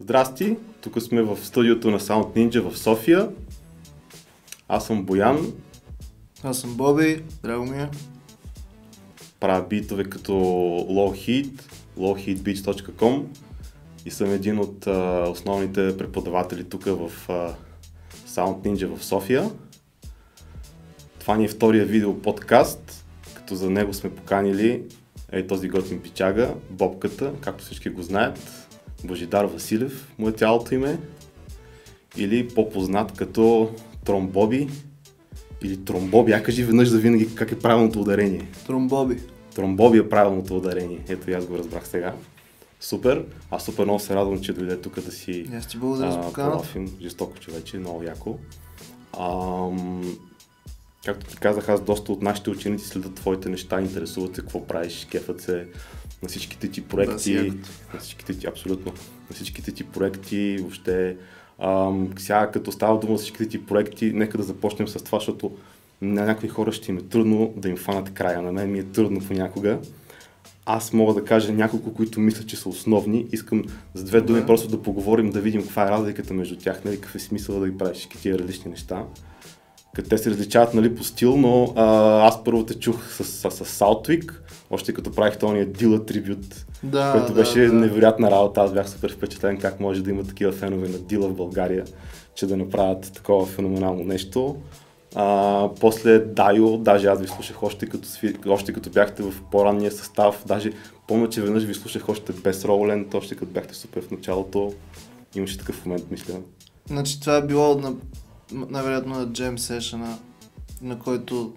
Здрасти, тук сме в студиото на Sound Ninja в София. Аз съм Боян, Аз съм Боби, драго ми е. правя битове като Low Heat, lowheatbeats.com и съм един от а, основните преподаватели тук в а, Sound Ninja в София. Това ни е втория видео подкаст, като за него сме поканили е този готин пичага, Бобката, както всички го знаят, Божидар Василев, му е цялото име, или по-познат като Тромбоби, или Тромбоби, а кажи веднъж за винаги как е правилното ударение. Тромбоби. Тромбоби е правилното ударение. Ето и аз го разбрах сега. Супер. Аз супер много се радвам, че дойде тук да си Аз ти благодаря за поканата. Жестоко човече, много яко. Ам, както ти казах, аз доста от нашите ученици следят твоите неща, интересуват се какво правиш, кефът се на всичките ти Да, проекти, якото. на всичките ти, абсолютно, на всичките ти проекти, въобще, ам, сега като става дума за всичките ти проекти, нека да започнем с това, защото на някои хора ще им е трудно да им фанат края, на мен ми е трудно понякога. Аз мога да кажа няколко, които мисля, че са основни. Искам с две думи Добре. просто да поговорим, да видим каква е разликата между тях, нали, какъв е смисъл да ги правиш всички тия различни неща. Като те се различават нали, по стил, но а, аз първо те чух с, с, с Southwick, още като правих този Дила трибют, Да, който да, беше да. невероятна работа. Аз бях супер впечатлен как може да има такива фенове на Дила в България, че да направят такова феноменално нещо. А, после Дайо, даже аз ви слушах още като, още като бяхте в по-ранния състав, даже помня, че веднъж ви слушах още без Роуленд, още като бяхте супер в началото. Имаше такъв момент, мисля. Значи това е било на, най-вероятно на джем сешъна, на който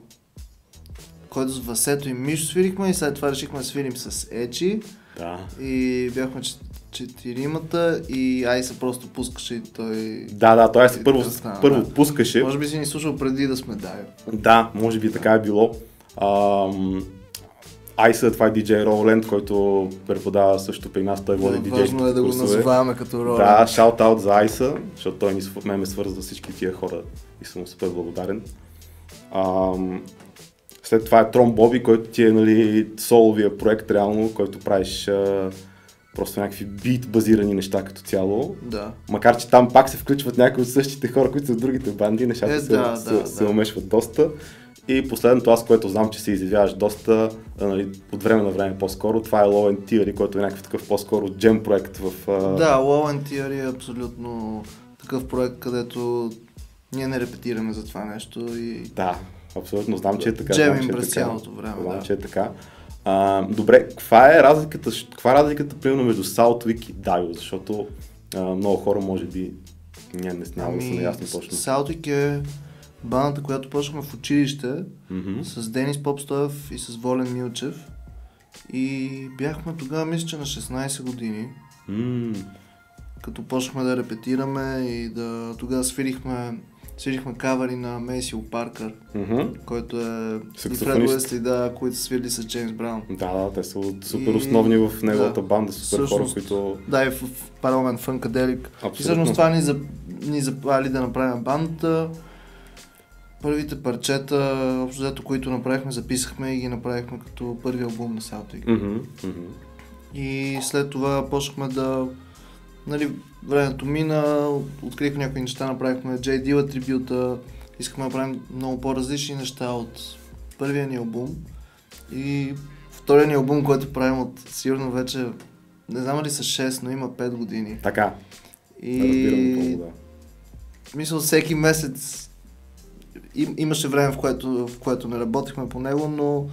който с Васето и Мишо свирихме и след това решихме да свирим с Ечи Да. и бяхме чет- четиримата и Айса просто пускаше и той... Да, да, той се И първо, стана, първо да. пускаше. Може би си ни слушал преди да сме Дайо. Да, може би така е било. Ам, Айса, това е DJ Roland, който преподава също при нас, той води DJ Важно е да го назоваваме като роля. Да, шаут аут за Айса, защото той с- ме ме свърза с всички тия хора и съм супер благодарен. Ам, след това е Трон Боби, който ти е нали, соловия проект реално, който правиш а, просто някакви бит базирани неща като цяло. Да. Макар, че там пак се включват някои от същите хора, които са в другите банди, нещата Е, се, да, се, да, се да. умешват доста. И последното, аз което знам, че се изявяваш доста, нали, от време на време по-скоро, това е Low End Theory, който е някакъв такъв по-скоро джем проект в... Да, Low and Theory е абсолютно такъв проект, където ние не репетираме за това нещо и Да, абсолютно знам, че е така. Джемим знам, че е през цялото време, Знам, да. че е така. А, добре, каква е разликата, каква е разликата примерно между Southwick и Dio, защото а, много хора може би не, не няма да са наясни точно. Салтик е бандата, която почнахме в училище Мгм. с Денис Попстоев и с Волен Милчев. И бяхме тогава, мисля, че на 16 години, М, като почнахме да репетираме и да тогава свирихме, свирихме кавари на Мейсил Паркър, мгм. който е и Фред. Уесли, да, които са свирили с Джеймс Браун. Да, да, те са от- супер И- основни в неговата да. банда, супер хора, Всъщност, които... Да, и в, в парламент Фънкаделик. И Абсолютно. всъщност това ни, за, ни запали да направим бандата. Първите парчета, общо взето, които направихме, записахме и ги направихме като първи албум на. Мгм, мгм. И след това почнахме да... Нали, времето мина, открихме някои неща, направихме J. Dilla трибюта, искахме да правим много по-различни неща от първия ни албум. И втория ни албум, който правим от сигурно вече, не знам ли са 6, но има 5 години. Така, И разбирам много, да. мисля, всеки месец им, имаше време, в което, в което не работихме по него, но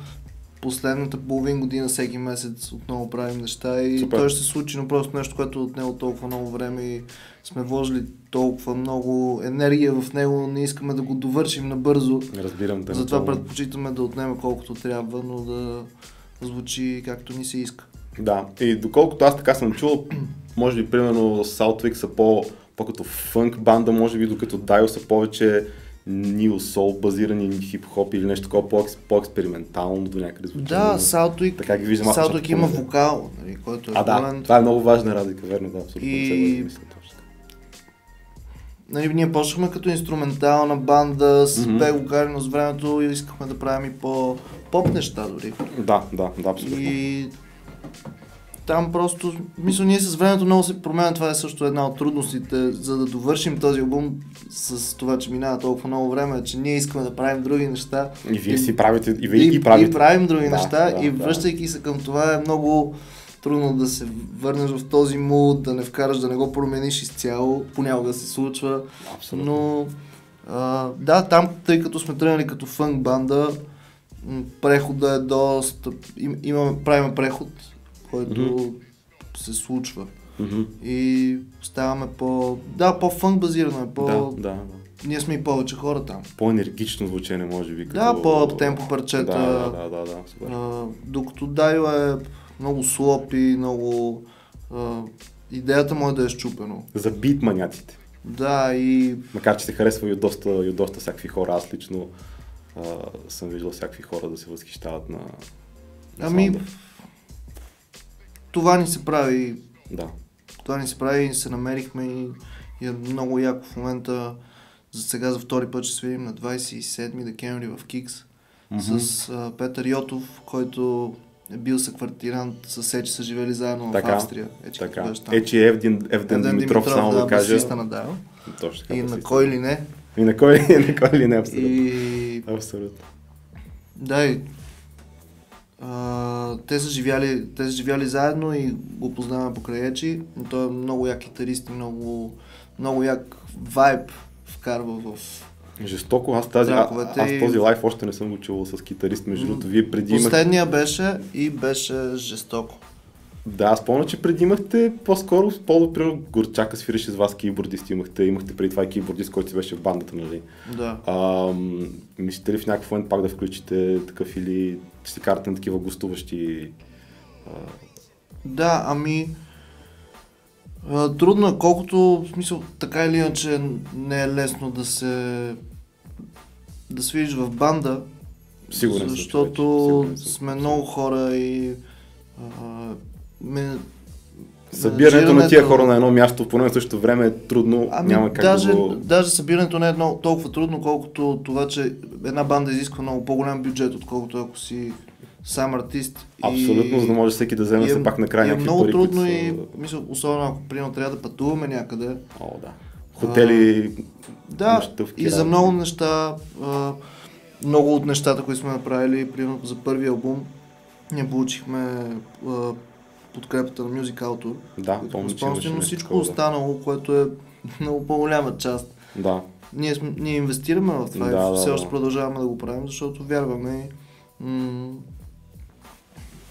последната половин година всеки месец отново правим неща и Супер. той ще се случи, но просто нещо, което е отнело толкова много време и сме вложили толкова много енергия в него, не искаме да го довършим набързо. Разбирам те. Затова напълно. предпочитаме да отнеме колкото трябва, но да звучи както ни се иска. Да, и доколкото аз така съм чул, може би примерно Southwick са по, по-като фънк банда, може би докато Dio са повече New Soul базирани хип-хоп или нещо такова по- по-експериментално до някъде звучи. Да, Салтуик, Така ги виждам защото има вокал, нали, който е А, да, болен. това е много важна разлика, верно, да, абсолютно. И-. Нали, ние почнахме като инструментална банда с mm-hmm. с времето искахме да правим и по поп неща дори. Да, да, да, абсолютно. И там просто, мисля, ние с времето много се променя. Това е също една от трудностите, за да довършим този албум с това, че минава толкова много време, че ние искаме да правим други неща. И вие си правите, и вие и, правите. и правим други Да, неща да, и да. връщайки се към това е много трудно да се върнеш в този муд, да не вкараш, да не го промениш изцяло. Понякога се случва. Абсолютно. Но а, да, там, тъй като сме тръгнали като фънк банда, прехода е доста... Им, имаме, правим преход, който Мгм. се случва. Мгм. И ставаме по... Да, по-фънк базирано е. По... Да, да, да. Ние сме и повече хора там. По-енергично звучене, може би. Като... Да, по-темпо парчета. Да, да, да, да, супер. А, докато Дайо е много слопи, много... А, идеята му е да е щупено. За бит маняците. Да, и Макар, че се харесва и доста, и доста всякакви хора. Аз лично а, съм виждал всякакви хора да се възхищават на, на Ами. Това ни се прави, Да. това ни се прави и се намерихме и, и е много яко в момента. За сега за втори път ще свирим на 27 декември в Кикс Мгм. с а, Петър Йотов, който е бил съквартирант с Ечи са живели заедно Така, в Австрия. Ечи Така. там. Е, че Евден, Евден, Димитров, само да, кажа. басиста Дайо. Точно така. И на кой ли не. И на кой, на кой ли не, абсолютно. И Абсолютно. Да, и, а, те, са живяли, те са живяли заедно и го познаваме покрай Ечи, той е много як китарист и много, много як вайб вкарва в... Жестоко, аз, тази, а, аз и- този лайф още не съм го чувал с китарист, между другото. Вие преди имах... Последния беше и беше жестоко. Да, аз помня, че преди имахте по-скоро, по примерно Горчака свиреше с вас кейбордист, имахте, имахте преди това и кейбордист, който си беше в бандата, нали? Да. А, мислите ли в някакъв момент пак да включите такъв или ще се карате на такива гостуващи? А, Да, ами... а, Трудно е, колкото, в смисъл, така или иначе не е лесно да се... да свириш в банда, сигурен защото човече, сигурен съм. сме много хора и а, ме, Събирането на тия хора на едно място по едно и също време е трудно, Ами, няма как даже, да го... даже събирането не е едно, толкова трудно, колкото това, че една банда изисква много по-голям бюджет, отколкото ако си сам артист. Абсолютно, за да може всеки да вземе и е- все пак накрая и е някакви много пари, трудно които и, са... мисля, особено ако примерно трябва да пътуваме някъде. О, да. Хотели, Да, нощувки, и за много неща, а, много от нещата, които сме направили, примерно за първи албум, ние получихме а, подкрепата на Music Autor, Да, помня, но всичко да. останало, което е много по-голяма част. Да, Ние, сме, ние инвестираме в това Да, и да, все да. още продължаваме да го правим, защото вярваме и м-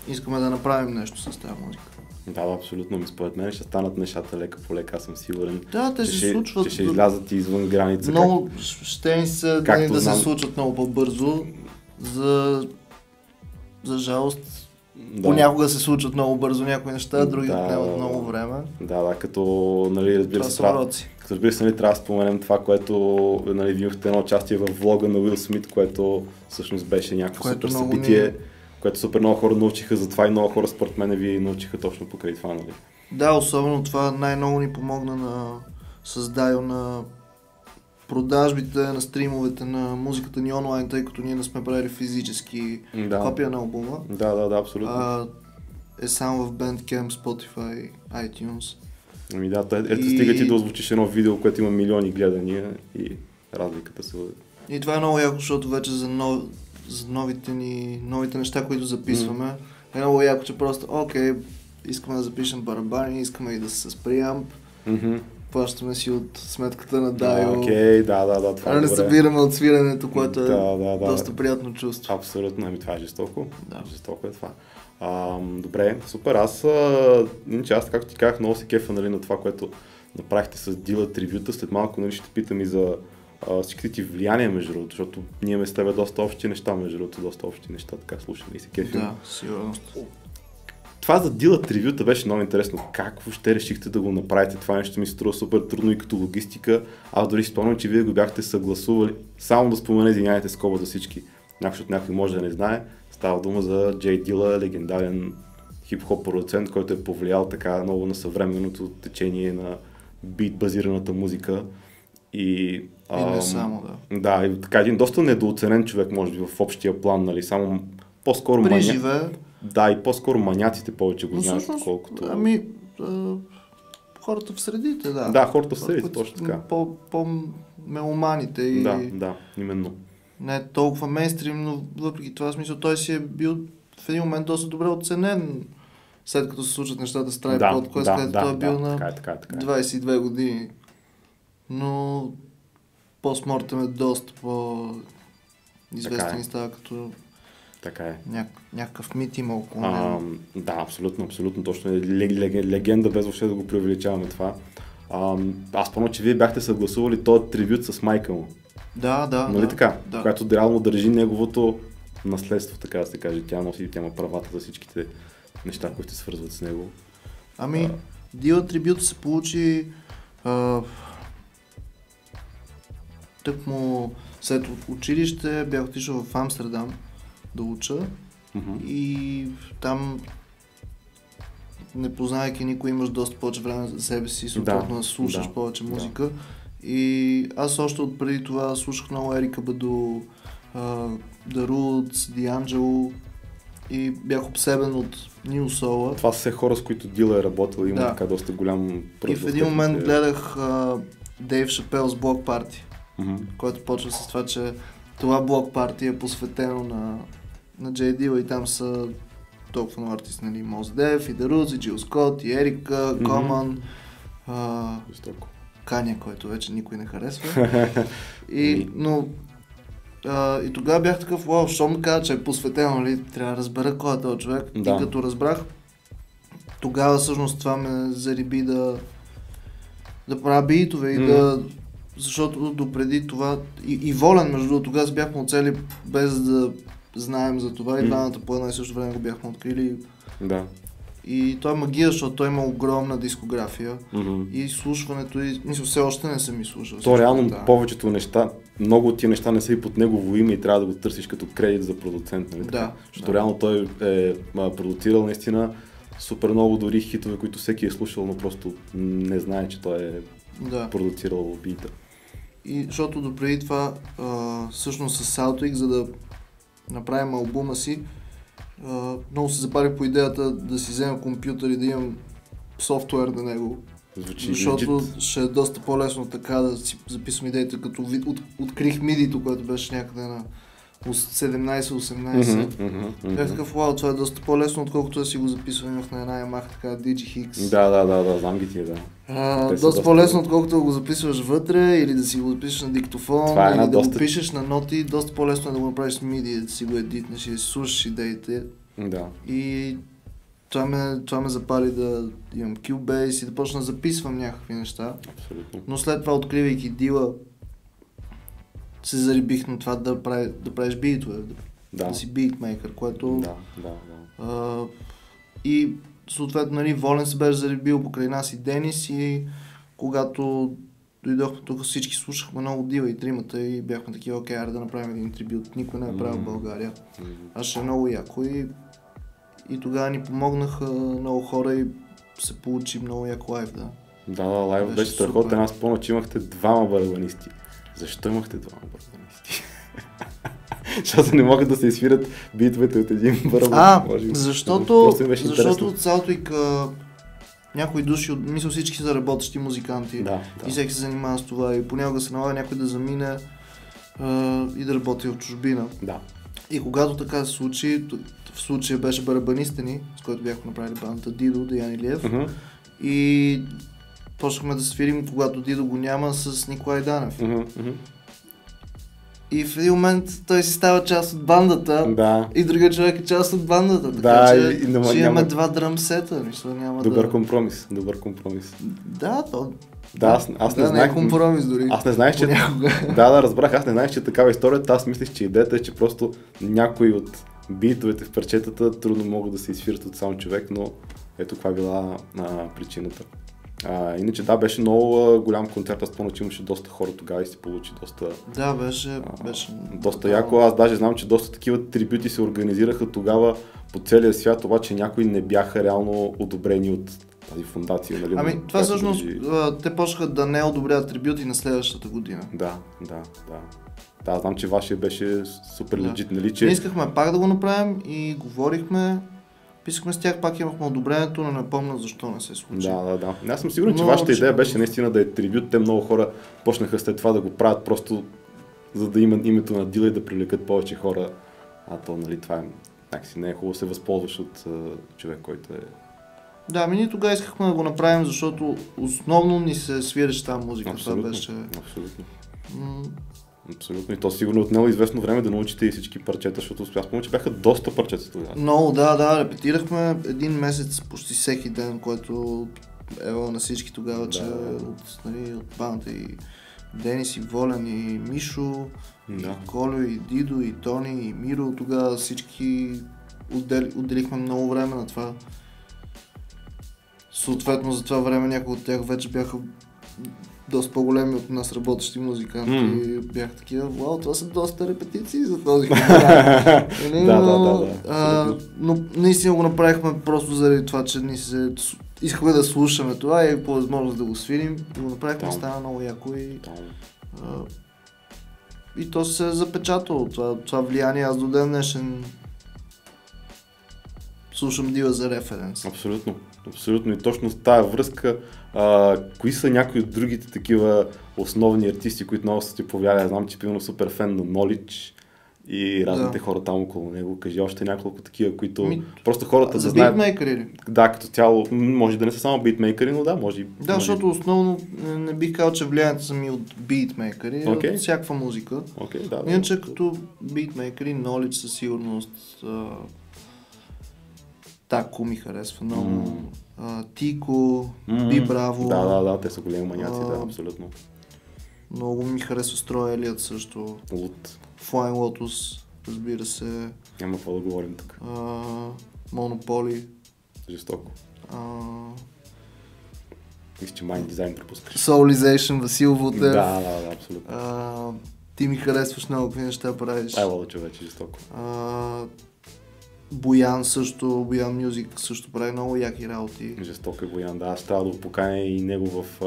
искаме да направим нещо с тази музика. да, да, абсолютно. Ми според мен ще станат нещата лека по лека, аз съм сигурен. Да, те че се ще, случват. че ще излязат и извън граница. много ще ни се да знам. се случват много по-бързо. За, за жалост, как... да, понякога се случват много бързо някои неща, други Да. отнемат много време. да, да, като, нали, разбира Това се, уроци. като разбира се, нали, трябва да споменем това, което, нали, вие имахте едно участие в влога на Уил Смит, което всъщност беше някакво супер събитие, ни- което супер много хора научиха за това и много хора според мен ви научиха точно покрай това, нали? Да, особено това най-много ни помогна на създайо на продажбите, на стримовете, на музиката ни онлайн, тъй като ние не сме правили физически Да, копия на албума. да, да, да, абсолютно. А, е само в Bandcamp, Spotify, iTunes. Ами да, ето И- стига ти да озвучиш едно видео, което има милиони гледания и разликата се... И това е много яко, защото вече за, нов, за новите ни, новите неща, които записваме, е много яко, че просто, окей, искаме да запишем барабани, искаме и да се с преамп, Мгм. Плащаме си от сметката на Да, Дайо. Окей, да, да, да, това а е не добре. събираме от свирането, което е Да, да, да. доста приятно чувство. Абсолютно, ами това е жестоко. Да. Жестоко е това. А, добре, супер. Аз, а, иначе аз, както ти казах, много се кефа нали, на това, което направихте с Дила трибюта. След малко нали, ще питам и за всичките ти влияния, между другото, защото ние имаме с тебе доста общи неща, между другото, доста общи неща, така слушаме и се кефим. Да, сигурно. Това за Дила трибюта беше много интересно. Как въобще решихте да го направите? Това нещо ми се струва супер трудно и като логистика. Аз дори спомням, че вие го бяхте съгласували. Само да спомена, извинявайте, скоба за всички. Някой, защото някой може да не знае. Става дума за Джей Дила, легендарен хип-хоп продуцент, който е повлиял така много на съвременното течение на бит базираната музика. И, И не ам, само, да. Да, и така един доста недооценен човек, може би, в общия план, нали, само по-скоро При маня... Да, и по-скоро маняците повече го знаят, отколкото... ами, а, хората в средите, да. Да, хората в средите, точно така. По, по-меломаните и Да, да, именно. не е толкова мейнстрим, но въпреки това смисъл той си е бил в един момент доста добре оценен след като се случват нещата с Tribe да, Quest, да, където да, той е бил да, на така е, така е, така е. 22 години. Но постмортем е доста по Така известен е. и става като Така е. няк... някакъв мит има около А, него. да, абсолютно, абсолютно точно. Е лег- легенда, без въобще да го преувеличаваме това. А, аз помня, че вие бяхте съгласували този трибют с майка му. Да, да. нали да, така? Да. Която реално държи неговото наследство, така да се каже. Тя носи, тя има правата за всичките неща, които се свързват с него. Ами, Дил Трибют се получи а, тък му след училище бях отишъл в Амстердам да уча Мгм. и там не познавайки никой имаш доста повече време за себе си, съответно да, слушаш да, повече да. музика. И аз още от преди това слушах много Ерика Баду, uh, The Roots, D'Angelo и бях обсебен от Нил Сола. Това са все хора, с които Дила е работил има Да. така доста голям И в един момент гледах uh, Дейв Шапел с блок парти, който почва с това, че това блок парти е посветено на, на Джей Дила и там са толкова много артисти, нали, Мос Дев, и Roots, и Джил Скот, и Ерика. Коман, а, Жестоко. Каня, който вече никой не харесва. И, но а, и тогава бях такъв, вау, що ми каза, че е посветено, нали, трябва да разбера кой е този човек. Да. И като разбрах, тогава всъщност това ме зариби да, да правя битове и Мгм. да... Защото допреди това... И, и волен, между другото, тогава се бяхме оцели без да знаем за това и двамата по едно и също време го бяхме открили. Да. И той е магия, защото той има огромна дискография. Мгм. И слушването, и, мисля, все още не съм и слушал. То реално да. повечето неща, много от тия неща не са и под негово име и трябва да го търсиш като кредит за продуцент. Нали? Да, Защото да. реално той е продуцирал наистина супер много дори хитове, които всеки е слушал, но просто не знае, че той е Да. продуцирал бита. И защото допреди това, а, всъщност с Southwick, за да направим албума си, а, много се запарих по идеята да си взема компютър и да имам софтуер на него. Звучи Защото legit. ще е доста по-лесно така да си записвам идеите, като от, открих мидито, което беше някъде на 17-18. Мгм, мгм, мгм. Бях такъв, вау, това е доста по-лесно, отколкото да си го записвам. Имах на една Yamaha така DigiHix. Да, да, да, да, знам ги тия, да. А, доста, доста по-лесно, отколкото да го записваш вътре или да си го запишеш на диктофон Това е или да доста- го пишеш на ноти. Доста по-лесно е да го направиш с MIDI, да си го едитнеш и да слушаш идеите. Да. И това ме, това ме запали да имам Cubase и да почна да записвам някакви неща. Абсолютно. Но след това, откривайки дила, се зарибих на това да, прави, да правиш битове, да, Да. да си битмейкър, което... Да, да, да. А, и съответно, нали, Волен се беше заребил покрай нас и Денис и когато дойдохме тук всички слушахме много дива и тримата и бяхме такива, окей, аре да направим един трибют. Никой не е правил в. България. Мгм. А ще е много яко и, и тогава ни помогнаха много хора и се получи много як лайв, да. Да, да, лайв Беше беше страхотен. Аз помня, че имахте двама барабанисти. Защо имахте двама барабанисти? Защото не могат да се изфират битвите от един барабан. А, може защото, защото от Салтвик някои души, от- мисля всички са работещи музиканти. Да, И да. всеки се занимава с това и понякога се налага някой да замине а, и да работи в чужбина. Да. И когато така се случи, в случая беше барабаниста ни, с който бяхме направили бандата Дидо, Даян Илиев. Мгм, И почнахме да свирим, когато Дидо го няма, с Николай Данев. мгм. И в един момент той си става част от бандата. Да. И другия човек е част от бандата. Така Да, че и- и няма- ще имаме няма- два дръм сета. Мисля, няма Добър да... компромис. Добър компромис. Да, то... Да, аз, аз не да, не е знаех. компромис дори. Аз не знаех, че. Да, да, разбрах. Аз не знаех, че е такава историята. Аз мислех, че идеята е, че просто някои от битовете в парчетата трудно могат да се изфират от сам човек, но ето каква била а, причината. А, иначе да, беше много а, голям концерт. Аз помня, че имаше доста хора тогава и се получи доста, Да, беше... а, беше доста яко. Аз даже знам, че доста такива трибюти се организираха тогава по целия свят, обаче някои не бяха реално одобрени от тази фундация, нали? Ами, това всъщност, държи- а, те почнаха да не одобряват трибюти на следващата година. Да, да, да. Да, знам, че вашия беше супер Да. легит, нали, че... Не искахме пак да го направим и говорихме, писахме с тях, пак имахме одобрението, но не помня защо не се случи. Да, да, да. Аз съм сигурен, че Но вашата идея беше наистина да е трибют. Те много хора почнаха след това да го правят просто за да има името на дила и да привлекат повече хора. А то, нали, това е някакси не е хубаво се възползваш от а, човек, който е... Да, ми ние тогава искахме да го направим, защото основно ни се свиреше тази музика. Абсолютно. Това беше... Абсолютно. Абсолютно. И то сигурно отнело известно време да научите и всички парчета, защото аз помня, че бяха доста парчета тогава. Много, да, да, репетирахме един месец почти всеки ден, който е на всички тогава, че Да. от, нали, от банда и Денис и Волен и Мишо, Да. и Колю и Дидо и Тони и Миро, тогава всички отдели, отделихме много време на това. Съответно за това време някои от тях вече бяха доста по-големи от нас работещи музиканти. М. И бяха такива, вау, това са доста репетиции за този. Нали, Да, да, но, да, да, а, но наистина го направихме просто заради това, че ни се... Искахме да слушаме това и по възможност да го свирим. И го направихме, стана много яко и... А, и то се е запечатало. Това, това влияние аз до ден днешен слушам Дива за референс. Абсолютно. Абсолютно. И точно в тази връзка, а, кои са някои от другите такива основни артисти, които много са ти повлияли? Знам, че примерно супер фен на Knowledge и разните Да. хора там около него. Кажи още няколко такива, които Ми, просто хората да за знаят. битмейкъри ли? Да, като цяло, може да не са само битмейкъри, но да, може. Да, може... защото основно не, не бих казал, че влиянието са ми от битмейкъри, Окей. от всякаква музика. Окей, да. да. Иначе като битмейкъри, Knowledge със сигурност, Тако ми харесва много, а, Тико, М, Би Браво, Да, да, да, те са големи маняци, да, А, абсолютно. много ми харесва Строй Елият също, Лут. Flying Lotus, разбира се, Няма какво да говорим тук. а, Монополи, Жестоко. а, Мисля, че майн дизайн пропускаш. Soulization, Васил Вутев, Да, да, да, абсолютно. а, ти ми харесваш много, какви неща правиш. Айвала човече, жестоко. А, Боян също, Боян Мюзик също прави много яки работи. Жесток е Боян, да. Аз трябва да го поканя и него в,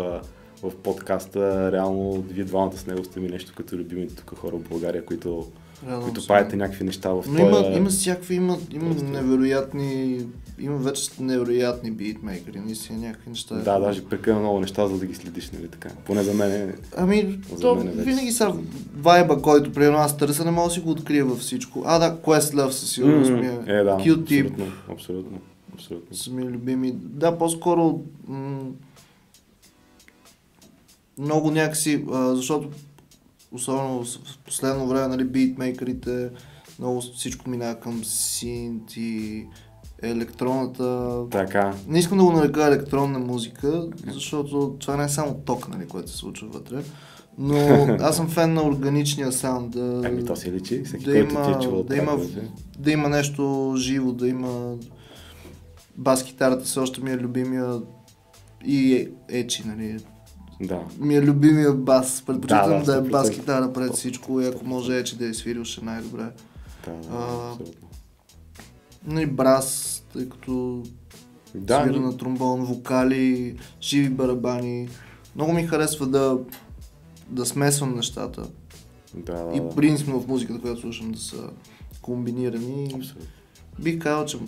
в подкаста. Реално, вие двамата с него сте ми нещо като любимите тук хора в България, които, Радвам които правите някакви неща в Но има, този- има всякакви, има, има невероятни, има вече невероятни битмейкери, наистина някакви неща. Да, даже прекалено много неща, за да ги следиш, нали така. Поне за мен е... Ами, За то мен е винаги са вайба, който примерно аз търся, не мога да си го открия във всичко. А, да, Questlove със сигурност ми е. е, да, Q-Tip абсолютно, абсолютно, абсолютно. са ми любими. Да, по-скоро м- много някакси, а, защото особено в в последно време, нали, битмейкерите, много всичко минава към синт и електронната... Така, Не искам да го нарека електронна музика, защото това не е само ток, нали, което се случва вътре. Но аз съм фен на органичния саунд. Да, ами то се личи, всеки, да който има- ти е чувал да има- траковете. да има нещо живо, да има... Бас китарата все още ми е любимия и ечи, нали. Да, Ми е любимия бас. Предпочитам Да, да, да, е бас 100%. китара пред всичко и ако може ечи да е свирил, ще най-добре. да, да, А, абсолютно. Ну и брас, тъй като Да, свира на тромбон, вокали, живи барабани. Много ми харесва да, да смесвам нещата. да, И принципно в музиката, която слушам, да са комбинирани. Абсолютно. Бих казал, че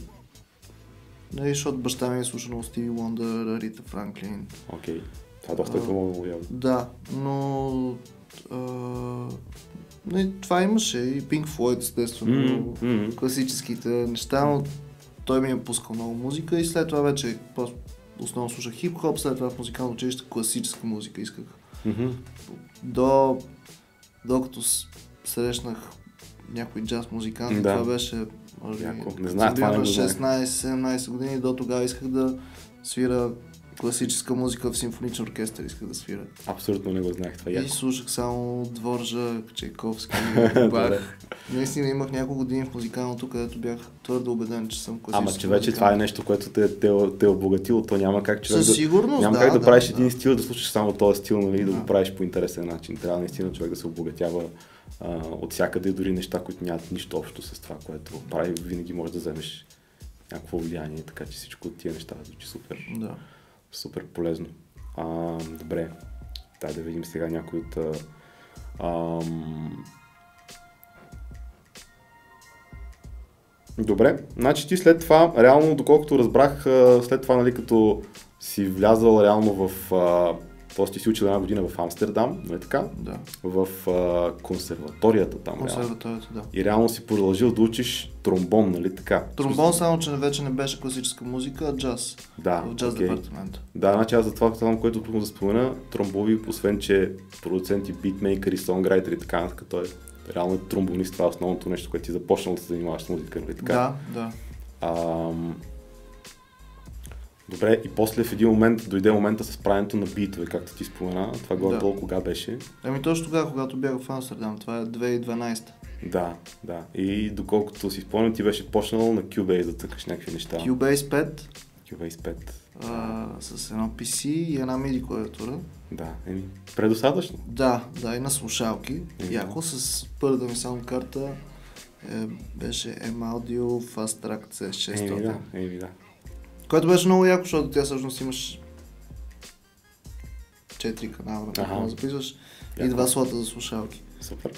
нали, защото баща ми е слушал Стиви Лондър, Рита Франклин. Окей. Това доста е хубаво явно. Да, но а, нали, това имаше и Pink Floyd, естествено, м. класическите неща, но той ми е пускал много музика и след това вече просто основно слушах хип-хоп, след това в музикално училище класическа музика исках. Мгм. До, докато срещнах някой джаз музикант, Да. това беше, може би, Яко. Не като знаех съм това, бил не на го знаех. 16-17 години, до тогава исках да свира класическа музика в симфоничен оркестър, исках да свира. Абсолютно не го знаех това. И слушах само Дворжак, Чайковски. Бах. Наистина имах няколко години в музикалното, където бях твърдо убеден, че съм класически Ама че вече това е нещо, което те, те, те е обогатило, то няма как човек Със да, сигурност, няма да, как да, да, правиш да. един стил, да слушаш само този стил, нали, да Да. го правиш по интересен начин. Трябва наистина човек да се обогатява а, от всякъде, дори неща, които нямат нищо общо с това, което прави, винаги можеш да вземеш някакво влияние, така че всичко от тия неща звучи супер. Да. Супер полезно. А, добре. Дай да видим сега някой от... Ам... Добре, значи ти след това, реално, доколкото разбрах, след това, нали, като си влязал реално в... А, т.е. ти си учил една година в Амстердам, нали така? Да. В а, консерваторията там. реално. Консерваторията, да. И реално си продължил да учиш тромбон, нали така? Тромбон, само че вече не беше класическа музика, а джаз. Да, в джаз окей. департамента. Да, значи аз за това, това, което тук да спомена, тромбови, освен че продуценти, битмейкъри, сонграйтери и така нататък, той е реално е тромбонист, това е основното нещо, което ти започнал да се занимаваш с музика, нали така? Да, да. Ам... Добре, и после в един момент дойде момента с правенето на битове, както ти спомена. Това горе-долу кога беше? Ами точно тогава, когато бях в Амстердам, това е 2012. Да, да. И доколкото си спомням, ти беше почнал на Cubase да цъкаш някакви неща. Cubase 5 Cubase 5. а, с едно PC и една MIDI клавиатура. Да, еми, предостатъчно. Да, да, и на слушалки. Еми, Яко с първата ми саунд карта е, беше M-Audio Fast Track C600. Еми, да, еми, да. Което беше много яко, защото тя всъщност имаш 4 канала, на Аха. които да записваш и два слота за слушалки. Супер.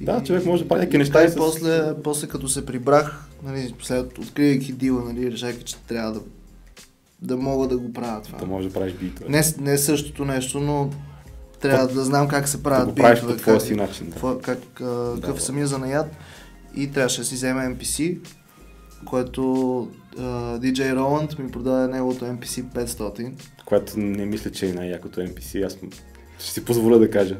И- Да, човек може да прави някакви неща и с- после, после като се прибрах, нали, след откривайки дила, нали, решайки, че трябва да, да мога да го правя това. Да можеш да правиш битове. Не, не е същото нещо, но трябва да знам как се да правят правиш по битове, твоя как, си начин. Да. как, какъв да. самия занаят и трябваше да си взема MPC, което а, DJ Roland ми продаде неговото MPC 500. Което не мисля, че е най-якото NPC. Аз ще си позволя да кажа.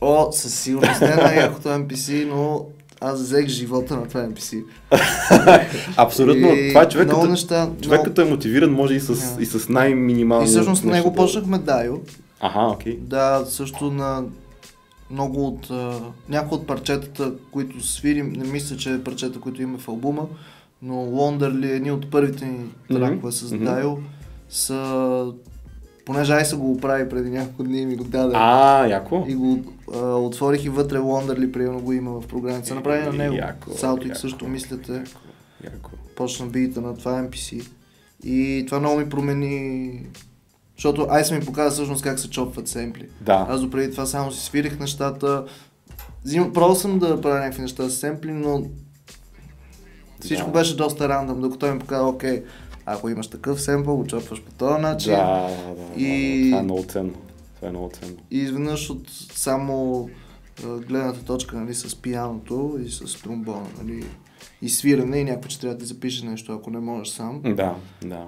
О, със сигурност не е най-якото MPC, но аз взех живота на това MPC. Абсолютно. И Това е човек, като, неща, човек много- като е мотивиран, може и с, Да. и с най-минимални И всъщност нещо него да- почнахме Дайо. Аха, окей. Да, също на много от... някои от парчетата, които свирим, не мисля, че е парчета, които има в албума, но Wonderly, едни от първите ни тракове с мгм. Дайо, са... Понеже Айса го оправи преди няколко дни и ми го даде. А, яко. И го а, отворих и вътре Wonderly, примерно го има в програмата. Са направи на него. Яко, Салтик яко. също мислите. Яко, Яко. Почна бита на това MPC. И това много ми промени... Защото Айс ми показа всъщност как се чопват семпли. Да. Аз допреди това само си свирих нещата. Взим, пробвал съм да правя някакви неща с семпли, но всичко Да. беше доста рандъм, докато ми показа, окей, ако имаш такъв семпъл, го чопваш по този начин. Да, да, да, И- да. Това е много ценно. Това е много ценно. И изведнъж от само гледната точка нали, с пияното и с тромбона, нали, и свиране и някой, че трябва да запише нещо, ако не можеш сам. Да, да.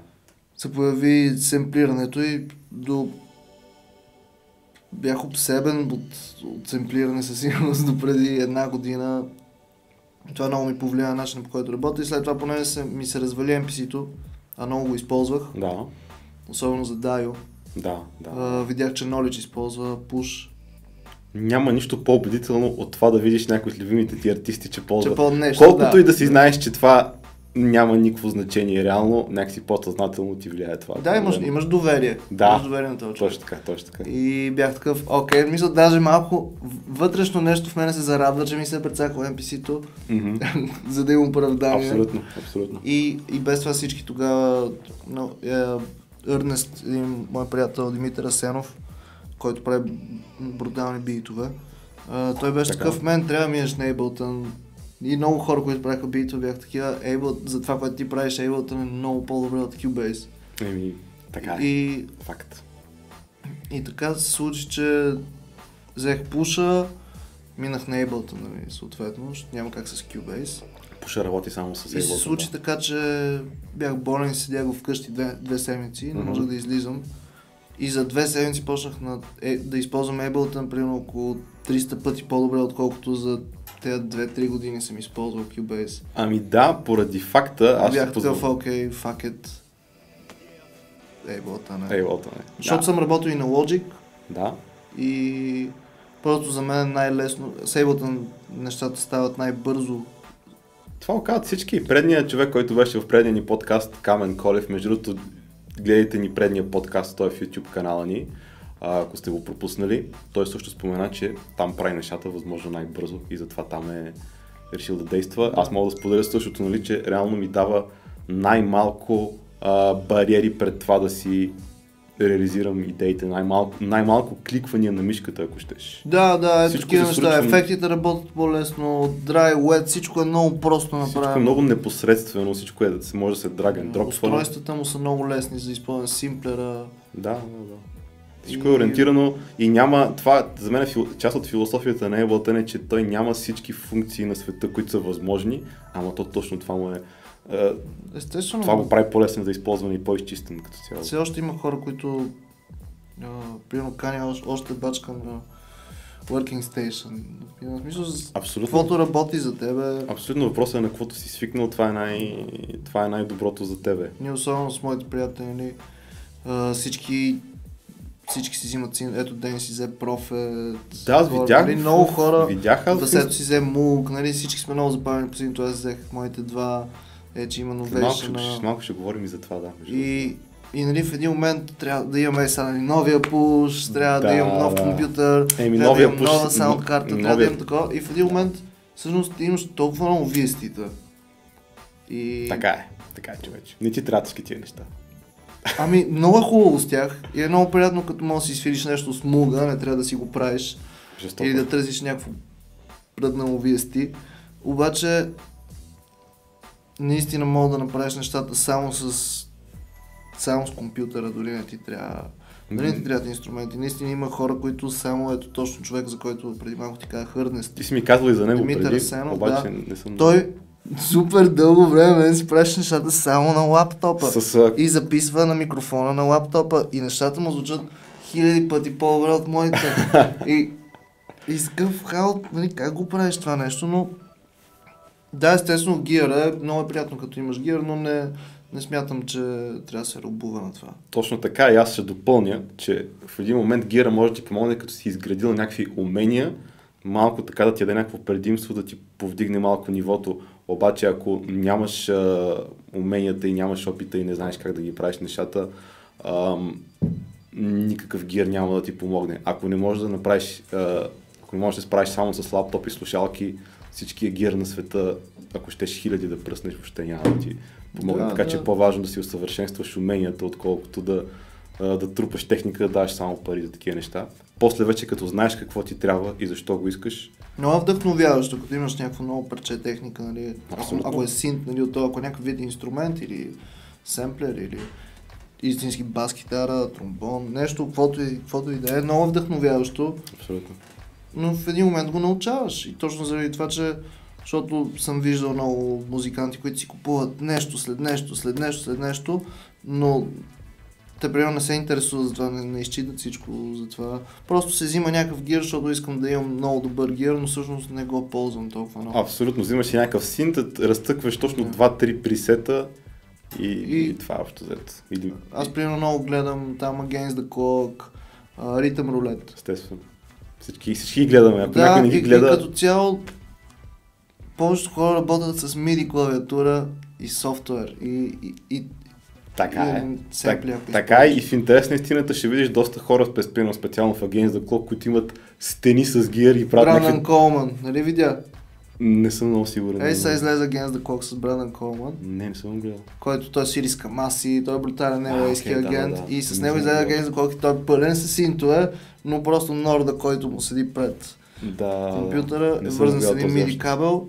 се появи семплирането и до... Бях обсебен от, от семплиране със сигурност до преди една година. Това много ми повлия на начина по който работя и след това понеже се, ми се развали MPC-то, а много го използвах, Да, особено за Dio. да, да. А, видях, че Knowledge използва Push, Няма нищо по-убедително от това да видиш някой от любимите ти артисти, че ползва. че нещо, Колкото да. и да си знаеш, че това няма никакво значение, реално някакси по-съзнателно ти влияе това. Да, имаш, имаш доверие. Да. Имаш доверие на този човек. Точно така, точно така. И бях такъв, окей, мисля, даже малко вътрешно нещо в мене се зарадва, че ми се е прецакало MPC-то, Мгм. за да имам оправдание. Абсолютно, абсолютно. И, и без това всички тогава, но, е, Ернест, един мой приятел Димитър Асенов, който прави брутални битове, а, той беше Така. такъв, мен трябва да минеш Ableton. И много хора, които правиха битове, бяха такива, Ableton, за това, което ти правиш, Ableton е много по-добре от Cubase. Еми, така е. И, Факт. и така се случи, че взех пуша, минах на Ableton, нали, съответно, защото няма как с Cubase. Пуша работи само с И се Ableton, случи така, че бях болен и седях го вкъщи две, две седмици, не можех да излизам. И за две седмици почнах на, е, да използвам Ableton примерно около 300 пъти по-добре, отколкото за тези 2-3 години съм използвал Cubase. Ами да, поради факта, аз Бях такъв, окей, fuck it. Ableton е. Ableton е. Защото Да. съм работил и на Logic Да, и просто за мен е най-лесно. С Ableton нещата стават най-бързо. Това го казват всички. Предният човек, който беше в предния ни подкаст, Камен Колев, между другото, гледайте ни предния подкаст, той е в YouTube канала ни, а, ако сте го пропуснали. Той също спомена, че там прави нещата възможно най-бързо и затова там е решил да действа. Аз мога да споделя същото, нали, че реално ми дава най-малко а, бариери пред това да си реализирам идеите, най-малко, най-малко кликвания на мишката, ако щеш. Да, да, е такива неща. случва- Ефектите работят по-лесно, dry, wet, всичко е много просто Всичко е направено. много непосредствено, всичко е, да се може да се and drop. Устройствата му са много лесни за използване, симплера. Да, да, да. Всичко е ориентирано и няма, това за мен е фил, част от философията на Ableton е, че той няма всички функции на света, които са възможни, ама то точно това му е, е Естествено, това го прави по-лесен за използване и по-изчистен като цяло. все още има хора, които а, примерно кани още, още бачка на working station. В смисъл, Абсолютно. каквото работи за тебе. Абсолютно въпросът е на каквото си свикнал, това е, най, това е най-доброто за тебе. Ние особено с моите приятели, нали, а, всички всички си взимат син. Ето Ден си взе профе. Да, аз видях. Нали, много хора. Видях аз. Васето си взе мук, нали, всички сме много забавени последното, аз взех моите два, е, че има Малко новейшн. ще, малко ще говорим и за това, да. И, и нали, в един момент трябва да имаме сега нали, новия пуш, трябва да, Да, имам нов да. компютър, Еми, трябва да новия имам нова саунд карта, трябва да новия- имам такова. И в един момент всъщност имаш толкова много VST-та. И... Така е, така е, човече. Не ти трябва всички тия неща. Ами, много е хубаво с тях и е много приятно, като можеш да си свириш нещо с муга, не трябва да си го правиш Жестоко. или да търсиш някакво пръднало VST. Обаче, наистина мога да направиш нещата само с само с компютъра, дори не ти трябва дори не ти трябват инструменти. Наистина има хора, които само ето точно човек, за който преди малко ти казах Хърнест. Ти си ми казвал и за него Димитър преди, Асенов, обаче да. не съм... Той супер дълго време си правиш нещата само на лаптопа. С, а, И записва на микрофона на лаптопа. И нещата му звучат хиляди пъти по-добре от моите. и, и с какъв хаос, нали, как го правиш това нещо, но да, естествено, гиъра е много е приятно като имаш гиър, но не, не смятам, че трябва да се рубува на това. Точно така и аз ще допълня, че в един момент гира може да ти помогне, като си изградил някакви умения, малко така да ти даде някакво предимство, да ти повдигне малко нивото. Обаче ако нямаш а, уменията и нямаш опита и не знаеш как да ги правиш нещата, ам, никакъв гир няма да ти помогне. Ако не можеш да направиш, а, ако не можеш да справиш само с лаптоп и слушалки, всичкия гир на света, ако щеш хиляди да пръснеш, въобще няма да ти помогне. Да, така да. че е по-важно да си усъвършенстваш уменията, отколкото да, а, да трупаш техника, да даваш само пари за такива неща. После вече като знаеш какво ти трябва и защо го искаш, е вдъхновяващо, като имаш някакво много парче техника, нали, ако, ако е синт, нали, от това, ако е някакъв вид инструмент или семплер или истински бас китара, тромбон, нещо, каквото и, каквото и да е, много вдъхновяващо, абсолютно. но в един момент го научаваш. И точно заради това, че защото съм виждал много музиканти, които си купуват нещо след нещо, след нещо, след нещо, но те примерно не се интересуват за това, не, не изчитат всичко за това. Просто се взима някакъв гир, защото искам да имам много добър гир, но всъщност не го ползвам толкова много. Абсолютно. Взимаш си някакъв синт, разтъкваш точно Да. 2-3 пресета и, и... И- и това е общо взето. Или... Аз примерно много гледам там Against the Clock, Rhythm Roulette. Естествено. Всички, всички ги гледаме. Ако Да, някой не и, ги и гледа, като цяло повечето хора работят с MIDI клавиатура и софтуер. И, и, и така е. Так, така е и в интерес на истината ще видиш доста хора, специално, специално в Against the Clock, които имат стени с гир и правят Брандън някакви... Колман, нали видя? Не съм много сигурен. Ей, сега излезе Against the Clock с Брандън Колман, Не, не съм гледал. който той свири с камаси, той е брутален елейски да, агент да, да. и с Не него излезе the Clock и той е пълен с синтове, но просто норда, който му седи пред Да, компютъра, е вързан с един още. кабел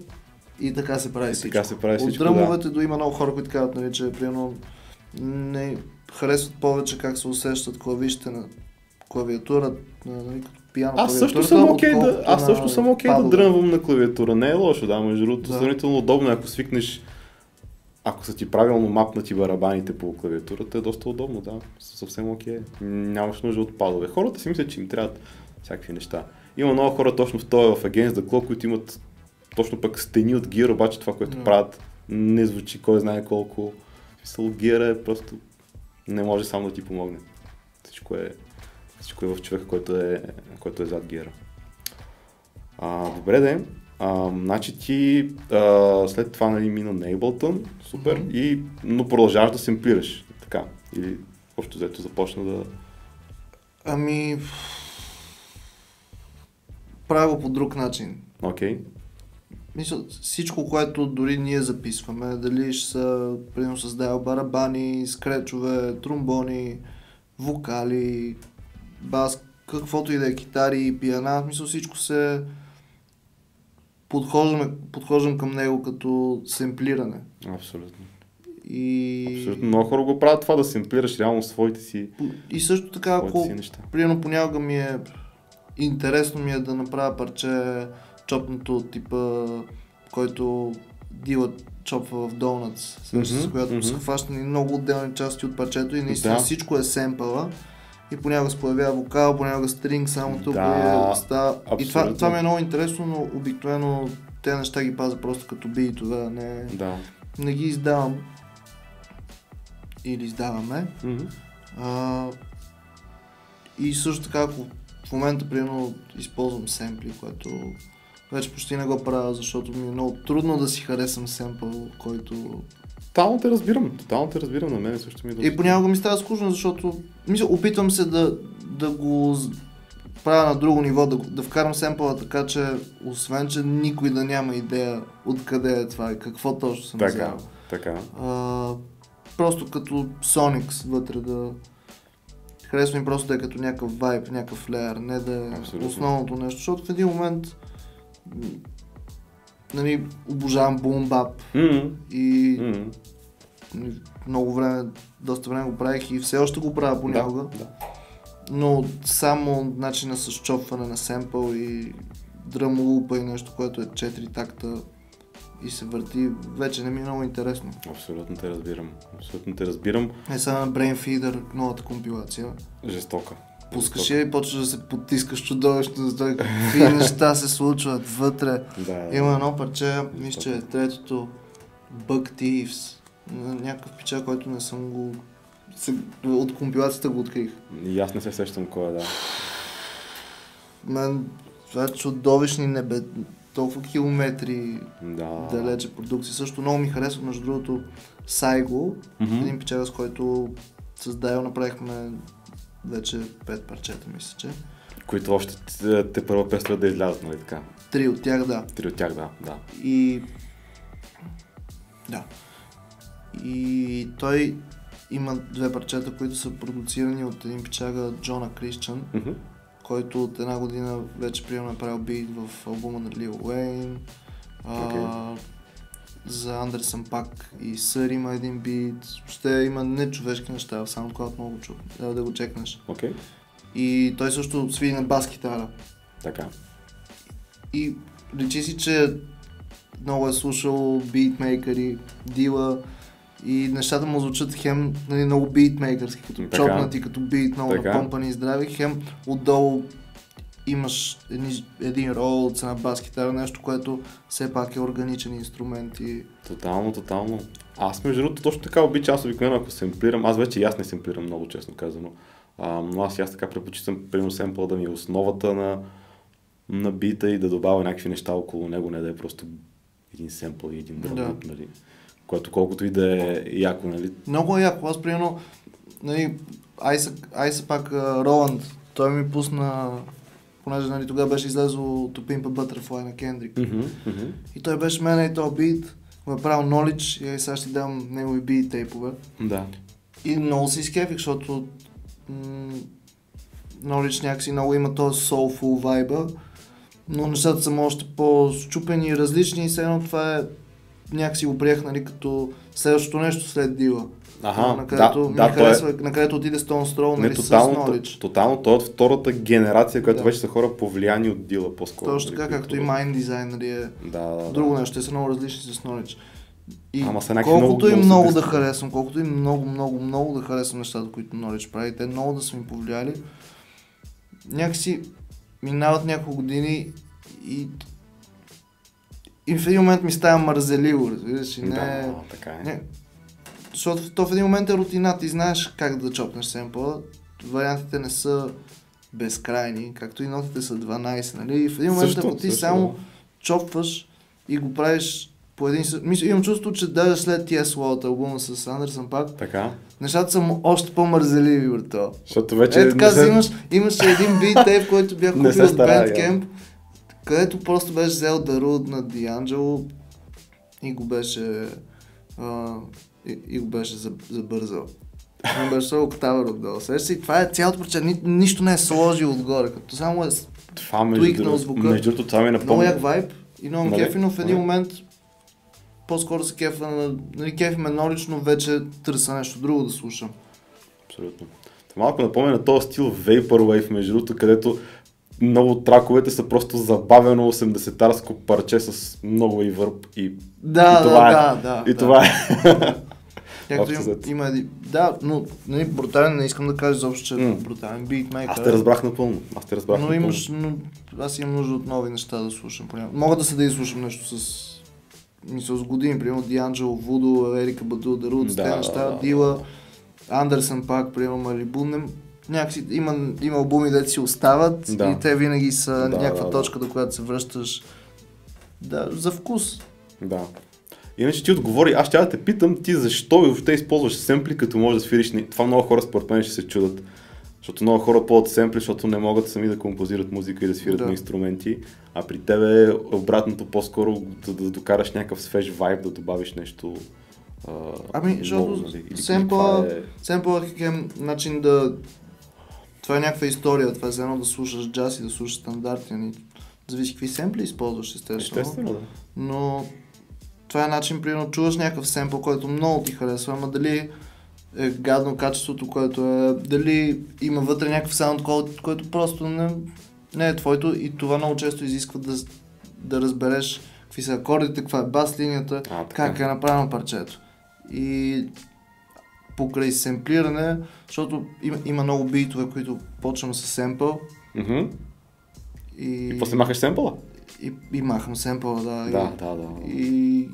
и така се прави И всичко. така се прави От всичко, дръмовете до има много хора, които казват, нали, че примерно не харесват повече как се усещат клавишите на клавиатура, нали, като пиано Аз също съм окей да, аз също съм окей да дрънвам на клавиатура. Не е лошо, да, между другото, Да. сравнително удобно, е, ако свикнеш, ако са ти правилно мапнати барабаните по клавиатурата, е доста удобно, да, съвсем окей. Нямаш нужда от падове. Хората си мислят, че им трябват всякакви неща. Има много хора точно в този в Against the Clock, които имат точно пък стени от гир, обаче това, което Да. правят, не звучи кой знае колко. Смисъл, гира е просто не може само да ти помогне. Всичко е, всичко е в човека, който е, който е зад гира. А, добре де. А, значи ти а, след това нали, мина на Ableton, супер, Мгм. и, но продължаваш да семплираш. Така. Или общо взето започна да... Ами... Правя по друг начин. Окей. Мисля, всичко, което дори ние записваме, дали ще са, примерно, с дайл барабани, скречове, тромбони, вокали, бас, каквото и да е, китари, пиана, в смисъл всичко се подхождам, подхождам към него като семплиране. Абсолютно. И, Абсолютно. Много хора го правят това, да семплираш реално своите си, и също така, ако примерно понякога ми е интересно ми е да направя парче чопнато от типа, който Дила чопва в Donuts, с Мгм, която мгм. са хващани много отделни части от парчето и наистина Да. всичко е семпъла. И понякога се появява вокал, понякога стринг, само тук Да, и става. И това, това ми е много интересно, но обикновено те неща ги пазя просто като битове, не, Да. не ги издавам. Или издаваме. Мгм. А, и също така, ако в момента, примерно, използвам семпли, което вече почти не го правя, защото ми е много трудно да си харесам семпъл, който... Тотално те разбирам. Тотално те разбирам. На мен също ми е доста. И понякога ми става скучно, защото мисля, опитвам се да, да го правя на друго ниво, да, да вкарам семпъла така, че освен, че никой да няма идея откъде е това и какво точно съм Така, взел. така. А, просто като Sonics вътре да... Харесва ми просто да е като някакъв вайб, някакъв леер, не да е Абсолютно. основното нещо, защото в един момент нали, обожавам бумбап Мгм. и нали, много време, доста време го правих и все още го правя понякога, Да, да. но само начина с чопване на семпъл и дръм лупа и нещо, което е 4 такта и се върти, вече не ми е много интересно. Абсолютно те разбирам. Абсолютно те разбирам. Е сега на Brain Feeder, новата компилация. Жестока. Пускаш я и почваш да се потискаш чудовищно, за това какви неща се случват вътре. Да. Има едно парче, мисля, че е третото Bug Thieves. Някакъв пича, който не съм го... От компилацията го открих. И аз не се сещам кой е, да. Мен това е чудовищни небе, толкова километри Да. далече продукции. Също много ми харесва, между другото, Сайго, Мгм. един пичага, с който с Дайл направихме вече пет парчета, мисля, че. Които още те, те първо предстоят да излязат, нали така? Три от тях, да. Три от тях, да. да. И... Да. И той има две парчета, които са продуцирани от един пичага Джона Крищън, Мгм. който от една година вече приема направил бит в албума на Лил Уейн. А, За Андерсън пак и Сър има един бит. Ще има нечовешки неща в SoundCloud, много чу, да, да го чекнеш. Окей. И той също свири на бас китара. Така. И речи си, че много е слушал битмейкъри, дила и нещата му звучат хем нали, много битмейкърски, като Така. чопнати, като бит, много Така. напомпани и здрави, хем отдолу имаш едни, един рол от една бас китара, нещо, което все пак е органичен инструмент и Тотално, тотално. Аз между другото точно така обичам, аз обикновено ако семплирам, аз вече и аз не семплирам много честно казано. А, но аз и аз така предпочитам примерно семпъл да ми е основата на, на бита и да добавя някакви неща около него, не да е просто един семпъл и един дръм, Да. нали. Което колкото и да е яко, нали. много е яко. Аз примерно, нали, Айса, Айса пак Роланд, той ми пусна, понеже нали, тогава беше излезло To Pimp a Butterfly на Кендрик. Мгм, мгм. И той беше мене и този бит, го е правил Knowledge и сега ще дам негови бит тейпове. Да. И много се изкефих, защото м- Knowledge някакси много има този soulful вайба, но нещата са още по-щупени и различни и все едно това е някакси го приех нали, като следващото нещо след дила. Аха, на където да, да, е- харесва, на където отиде Stone Не, нали, с тотално, Knowledge. тотално, той е втората генерация, която Да. вече са хора повлияни от дила по-скоро. Точно нали, така, които- както и Mind Design, нали, е Да, да, да. друго нещо, те са много различни с Knowledge. И Ама са колкото много- и много да харесвам, колкото и много, много, много да харесвам нещата, които Knowledge прави, те много да са ми повлияли, някакси минават няколко години и и в един момент ми става мързеливо, разбираш, и не, Да, така е. не, защото то в един момент е рутина, ти знаеш как да чопнеш семпла, вариантите не са безкрайни, както и нотите са 12, нали? И в един момент, Също, ако ти също, само чопваш и го правиш по един... Мисля, имам чувство, че даже след тия слота албума с Андерсън пак, Така. нещата са му още по-мързеливи, брато. Защото вече... Е, така се- взимаш, имаше един бит който бях купил от Bandcamp, където просто беше взел Даруд на Дианджело и го беше а, и, и го беше за- забързал. Не беше октавър отдолу. Сещаш и това е цялото проче. Ни, нищо не е сложил отгоре, като само е Това между, звука. между другото, това ми много напомня. як вайб и много Нали? кефи, но в един Нали? момент по-скоро се кефа на... Нали, кефи ме едно лично, вече търся нещо друго да слушам. Абсолютно. Това малко напомня на този стил Vaporwave, между другото, където много от траковете са просто забавено 80-тарско парче с много и върб и, Да, и това да, е. да, да. и това е. Както Общо има. Да, но нали, брутален не искам да кажа изобщо, че М. брутален битмейкър. Аз те разбрах напълно. Аз те разбрах Но напълно. имаш, но аз имам нужда от нови неща да слушам. понякога. Мога да се да изслушам нещо с мисъл с години, примерно Дианджело, Вудо, Ерика Баду, Дарут, Да, да, неща, да, Дила, Андерсън пак, примерно Малибу. Не, някакси има, има албуми, дето си остават Да. и те винаги са Да, някаква да, да. точка, до която се връщаш. Да, за вкус. Да. Иначе ти отговори, аз ще да те питам ти защо и въобще използваш семпли, като можеш да свириш. Това много хора според мен ще се чудат. Защото много хора ползват семпли, защото не могат сами да композират музика и да свират Да. на инструменти. А при тебе е обратното по-скоро да, да докараш някакъв свеж вайб, да добавиш нещо. А, Ами, защото нали? Семпла- е- Семпъл е начин да... Това е някаква история, това е за едно да слушаш джаз и да слушаш стандарти. Нали? Зависи какви семпли използваш, естествено. Естествено, да. но това е начин, примерно, чуваш някакъв семпъл, който много ти харесва, ама дали е гадно качеството, което е, дали има вътре някакъв саунд, който, просто не, не е твоето и това много често изисква да, да разбереш какви са акордите, каква е бас линията, А, така. как е направено парчето. И покрай семплиране, защото има, има много битове, които почвам с семпъл Мгм. и, И после махаш семпъла? И, и махам семпъла, да. и- Да, да, да. и...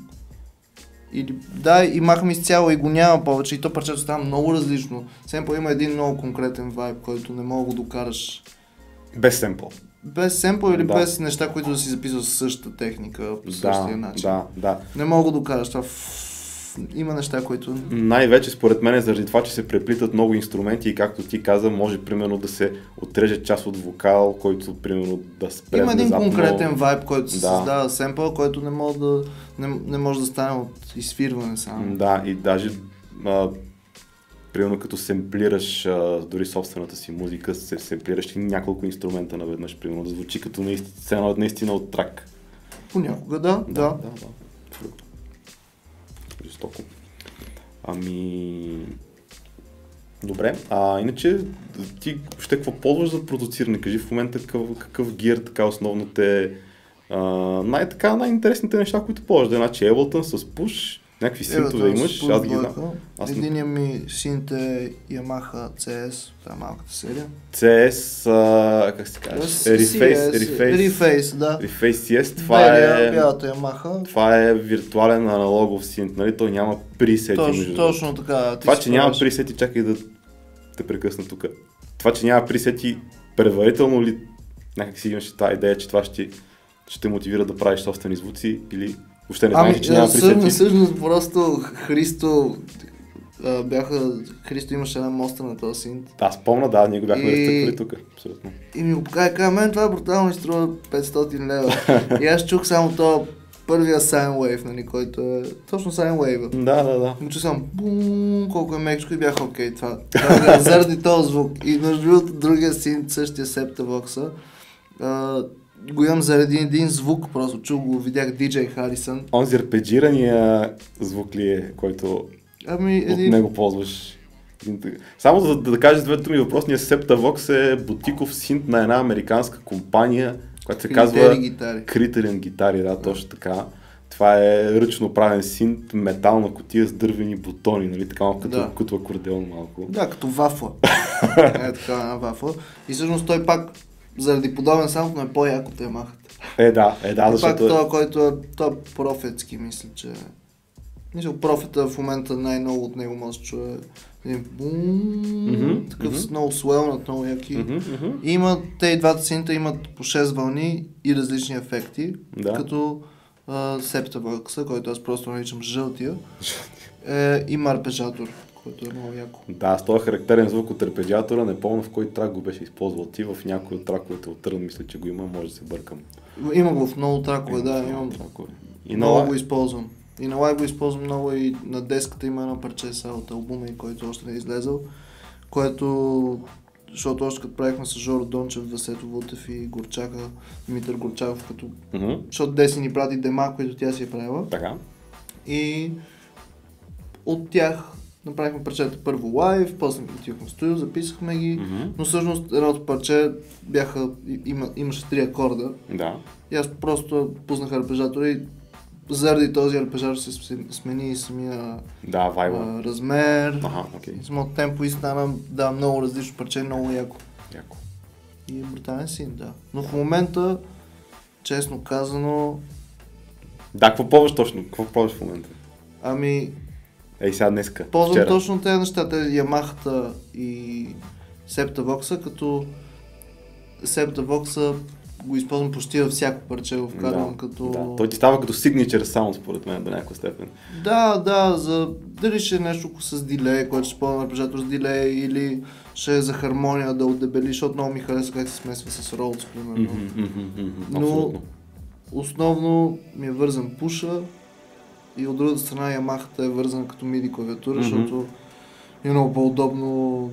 Или, да, и махам изцяло и го няма повече и то парчето става много различно. Семпъл има един много конкретен вайб, който не мога да докараш Без семпъл. без семпъл или Да. без неща, които да си записал с същата техника, по същия Да, начин. да, да. Не мога да докараш това. Има неща, които... Най-вече според мен е заради това, че се преплитат много инструменти и както ти каза, може примерно да се отреже част от вокал, който примерно да спре Има един внезапно. конкретен вайб, който се Да. създава семпъл, който не може да, не, не може да стане от изсвирване само. Да, и даже а, примерно като семплираш а, дори собствената си музика, се семплираш и няколко инструмента наведнъж, примерно да звучи като наистина, наистина от трак. Понякога да, да. да, да. Абсолютно. Жестоко. Ами... Добре, а иначе ти ще какво ползваш за продуциране? Кажи в момента какъв, какъв гир така основно те най-така най-интересните неща, които ползваш. Значи Ableton с Push, някакви синтове Ето, имаш, аз ги знам. Аз Единият ми синт е Yamaha CS, това е малката серия. CS, а, как се казва? CS, Reface, Reface, Reface, да. Reface CS, това Белия, е, бялата Yamaha. това е виртуален аналогов синт, нали? Той няма пресети. Точно, точно така. Това, че няма правиш. пресети, чакай да те прекъсна тук. Това, че няма пресети, предварително ли някак си имаш тази идея, че това ще, ще те мотивира да правиш собствени звуци или въобще не знаеш, Ами, че няма всъщност, всъщност просто Христо а, бяха, Христо имаше една моста на този синт Аз помня, да, ние го бяхме И- разтъквали тук. Абсолютно. и ми го покаже, каза, мен това брутално ми струва 500 лева. и аз чух само то първия Sine Wave, нали, който е точно Sine Wave. Да, да, да. И чу само бум, колко е мекчко и бях окей, това, това е заради този звук. И между другото, другия синт, същия Septavox, го имам заради един звук, просто чух го, видях DJ Харисън. Онзи арпеджирания звук ли е, който Ами, от един... него ползваш? Само за да, да кажа две думи, въпросният Septavox е бутиков синт на една американска компания, която се казва Критерий гитари. Крителен гитари, да, точно така. Това е ръчно правен синт, метална котия с дървени бутони, нали, така малко като, Да. като акордеон малко. Да, като вафла. е така една вафла. И всъщност той пак, заради подобен саунд, но е по-як от Ямахата. Е, да, е, да, И пак защото... е- това, който е, той е профетски, мисля, че... Мисля, профета в момента най-много от него може да чуе един бум, такъв с много много яки. Мгм, мгм. И има, те и двата синта имат по 6 вълни и различни ефекти, Да. като а, Septavox, който аз просто наричам жълтия, е, има арпежатор, който е много яко. Да, с този характерен звук от арпеджиатора, не помня в кой трак го беше използвал ти, в някой от траковете от Търн, мисля, че го има, може да се бъркам. Има го в много тракове, да, имам тракове. И много на, го използвам. И на лайв го използвам много и на деската има едно парче са от албума, който още не е излезъл, което защото още като правихме с Жоро Дончев, Васето Вутев и Горчака, Димитър Горчаков, като... Мгм. защото Деси ни прати дема, които тя си е правила. Така. И от тях направихме парчета първо лайв, после отивахме в студио, записахме ги. Мгм. Но всъщност едното парче бяха, има, имаше три акорда. Да. И аз просто пуснах арпежатора и заради този арпежатор се см- смени и самия Да, а, размер. Аха. И самото темпо и стана да, много различно парче, много яко. Яко. И е брутален син, да. Но в момента, честно казано, Да, какво пробваш точно? Какво пробваш в момента? ами Ей, сега днеска. ползвам вчера. точно тези неща, тези Ямахата и Септавокса, като Септавокса го използвам почти във всяко парче, го вкарвам да, като... Да. Той ти става като signature sound, според мен, до някаква степен. Да, да, за дали ще е нещо с дилей, което ще ползвам арпежатор с дилей, или ще е за хармония да отдебели, защото много ми харесва как се смесва с Ролдс, примерно. Мгм, мгм, мгм, Но-. Основно ми е вързан пуша и от другата страна Ямахата е вързана като MIDI клавиатура, Мгм. защото е много по-удобно.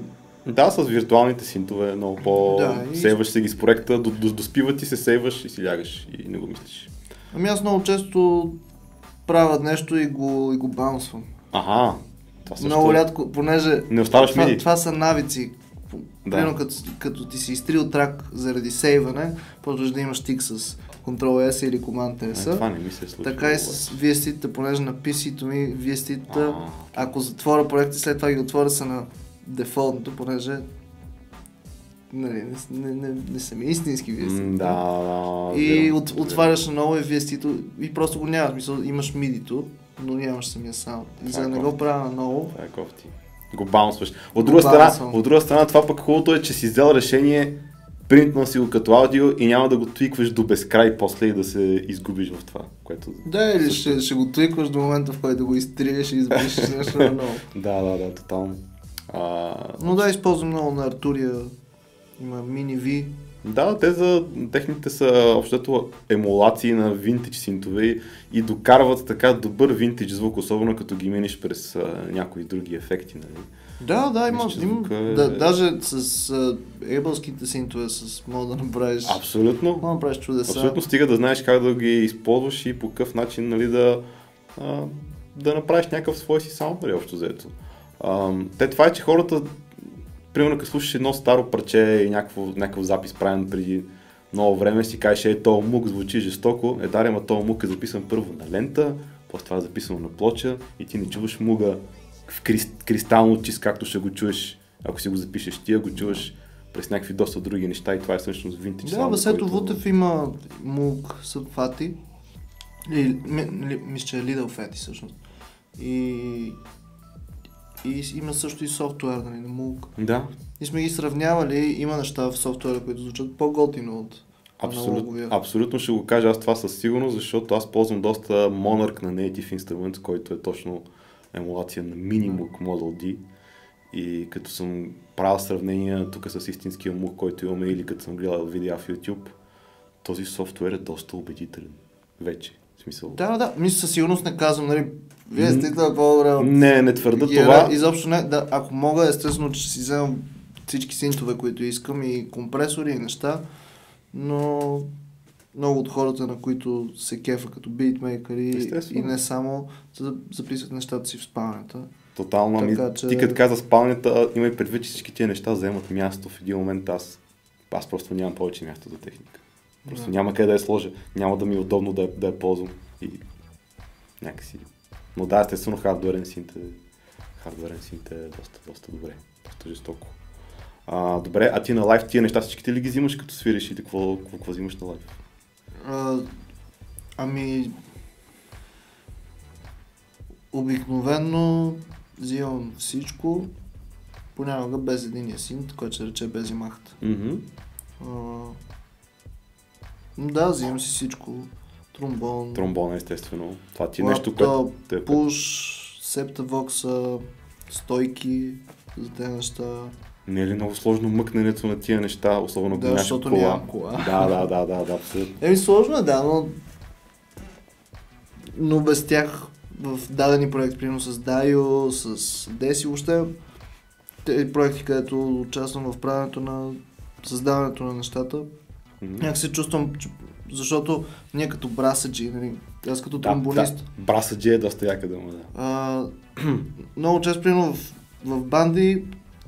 Да, с виртуалните синтове е много по... Да, и- Сейваш се ги с проекта, до, до, доспива ти се сейваш и си лягаш и не го мислиш. Ами аз много често правя нещо и го, и го баунсвам. Ага, това също Много рядко, понеже Не оставаш това, миди. това са навици. Да. Примерно като, като ти си изтрил трак заради сейване, почваш да имаш тик с Ctrl S или Command Е, S. това не ми се случва. Така и с VST-та, понеже на PC-то ми VST-та, ако затворя проекти, след това ги отворя са на дефолтното, понеже нали, не, не, не, не са ми истински VST. Да, да. И от, отваряш ново и VST-то и просто го нямаш. Мисъл, имаш MIDI-то, но нямаш самия саунд. И за да не го правя на ново, Това е кофти. Го баунсваш. От друга, страна, от друга страна, това пък хубавото е, че си взел решение, принтнал си го като аудио и няма да го твикваш до безкрай после и да се изгубиш в това, което... да, или ще, ще го твикваш до момента, в който го изтриеш и избриш нещо на ново. Да, да, да, тотално. А, Но да, използвам много на Артурия. Има мини V. Да, те за техните са общото емулации на винтидж синтове и докарват така добър винтидж звук, особено като ги минеш през а, някои други ефекти. Нали? Да, да, има. Мисля, звука е- да, даже с а, ебълските синтове, с мога да направиш. Абсолютно. Мога да направиш чудеса. Абсолютно стига да знаеш как да ги използваш и по какъв начин нали, да, а, да направиш някакъв свой си саунд, нали, общо взето. А, те това е, че хората, примерно като слушаш едно старо парче и някакво, някакъв запис правен преди много време, си кажеш, е, този мук звучи жестоко, е, даре, ма този мук е записан първо на лента, после това е записано на плоча и ти не чуваш муга в крис, кристално чист, както ще го чуеш, ако си го запишеш ти, го чуваш през някакви доста други неща и това е всъщност винтидж Да, Васето който- Вутев има мук сабфати. Или, ми, ли, мисля, че е Lidl Фети всъщност. И, и има също и софтуер нали, на мук. Да, И сме ги сравнявали, има неща в софтуера, които звучат по-готино от аналоговия. абсолютно ще го кажа аз това със сигурност, защото аз ползвам доста Monarch на Native Instruments, който е точно емулация на Minimoog Model D. И като съм правил сравнения тук с истинския мук, който имаме или като съм гледал видеа в YouTube, този софтуер е доста убедителен. Вече. В смисъл. Да, да, да. Мисля, със сигурност не казвам, нали, вие сте по-добре от Не, не твърда Гера. това. Изобщо не, да, ако мога, естествено, че си вземам всички синтове, които искам и компресори и неща, но много от хората, на които се кефа като битмейкъри Естествено. и не само, за- записват нещата си в спалнята. Тотално, ами, че- ти като каза спалнята, има и предвид, че всички тия неща вземат място в един момент. Аз, аз просто нямам повече място за техника. Просто Да. няма къде да я сложа. Няма да ми е удобно да, я- да я ползвам. И някакси. Но да, естествено, хардуерен синт е, хардуерен синт е доста, доста добре. Доста жестоко. А, добре, а ти на лайв тия неща всичките ли ги взимаш като свириш или какво, какво, какво взимаш на лайв? А, ами, обикновенно взимам всичко, понякога без единия синт, който се рече без имахата. Мгм. А, да, взимам си всичко. Тромбон, Тромбона, естествено. Това ти е нещо, което те е пуш, септавокса, стойки за тези неща. Не е ли много сложно мъкненето на тия неща, особено Да, защото кола? нямам кола. Да, да, да, да, да, абсолютно. Еми сложно е, да, но... Но без тях в дадени проекти, примерно с Дайо, с Деси, въобще тези проекти, където участвам в правенето на създаването на нещата, Мгм. някак се чувствам, че- защото ние като брасаджи, нали, аз като Да, тромбонист, да. Брасаджи е доста яка дума, да. а, много често, примерно в, в банди,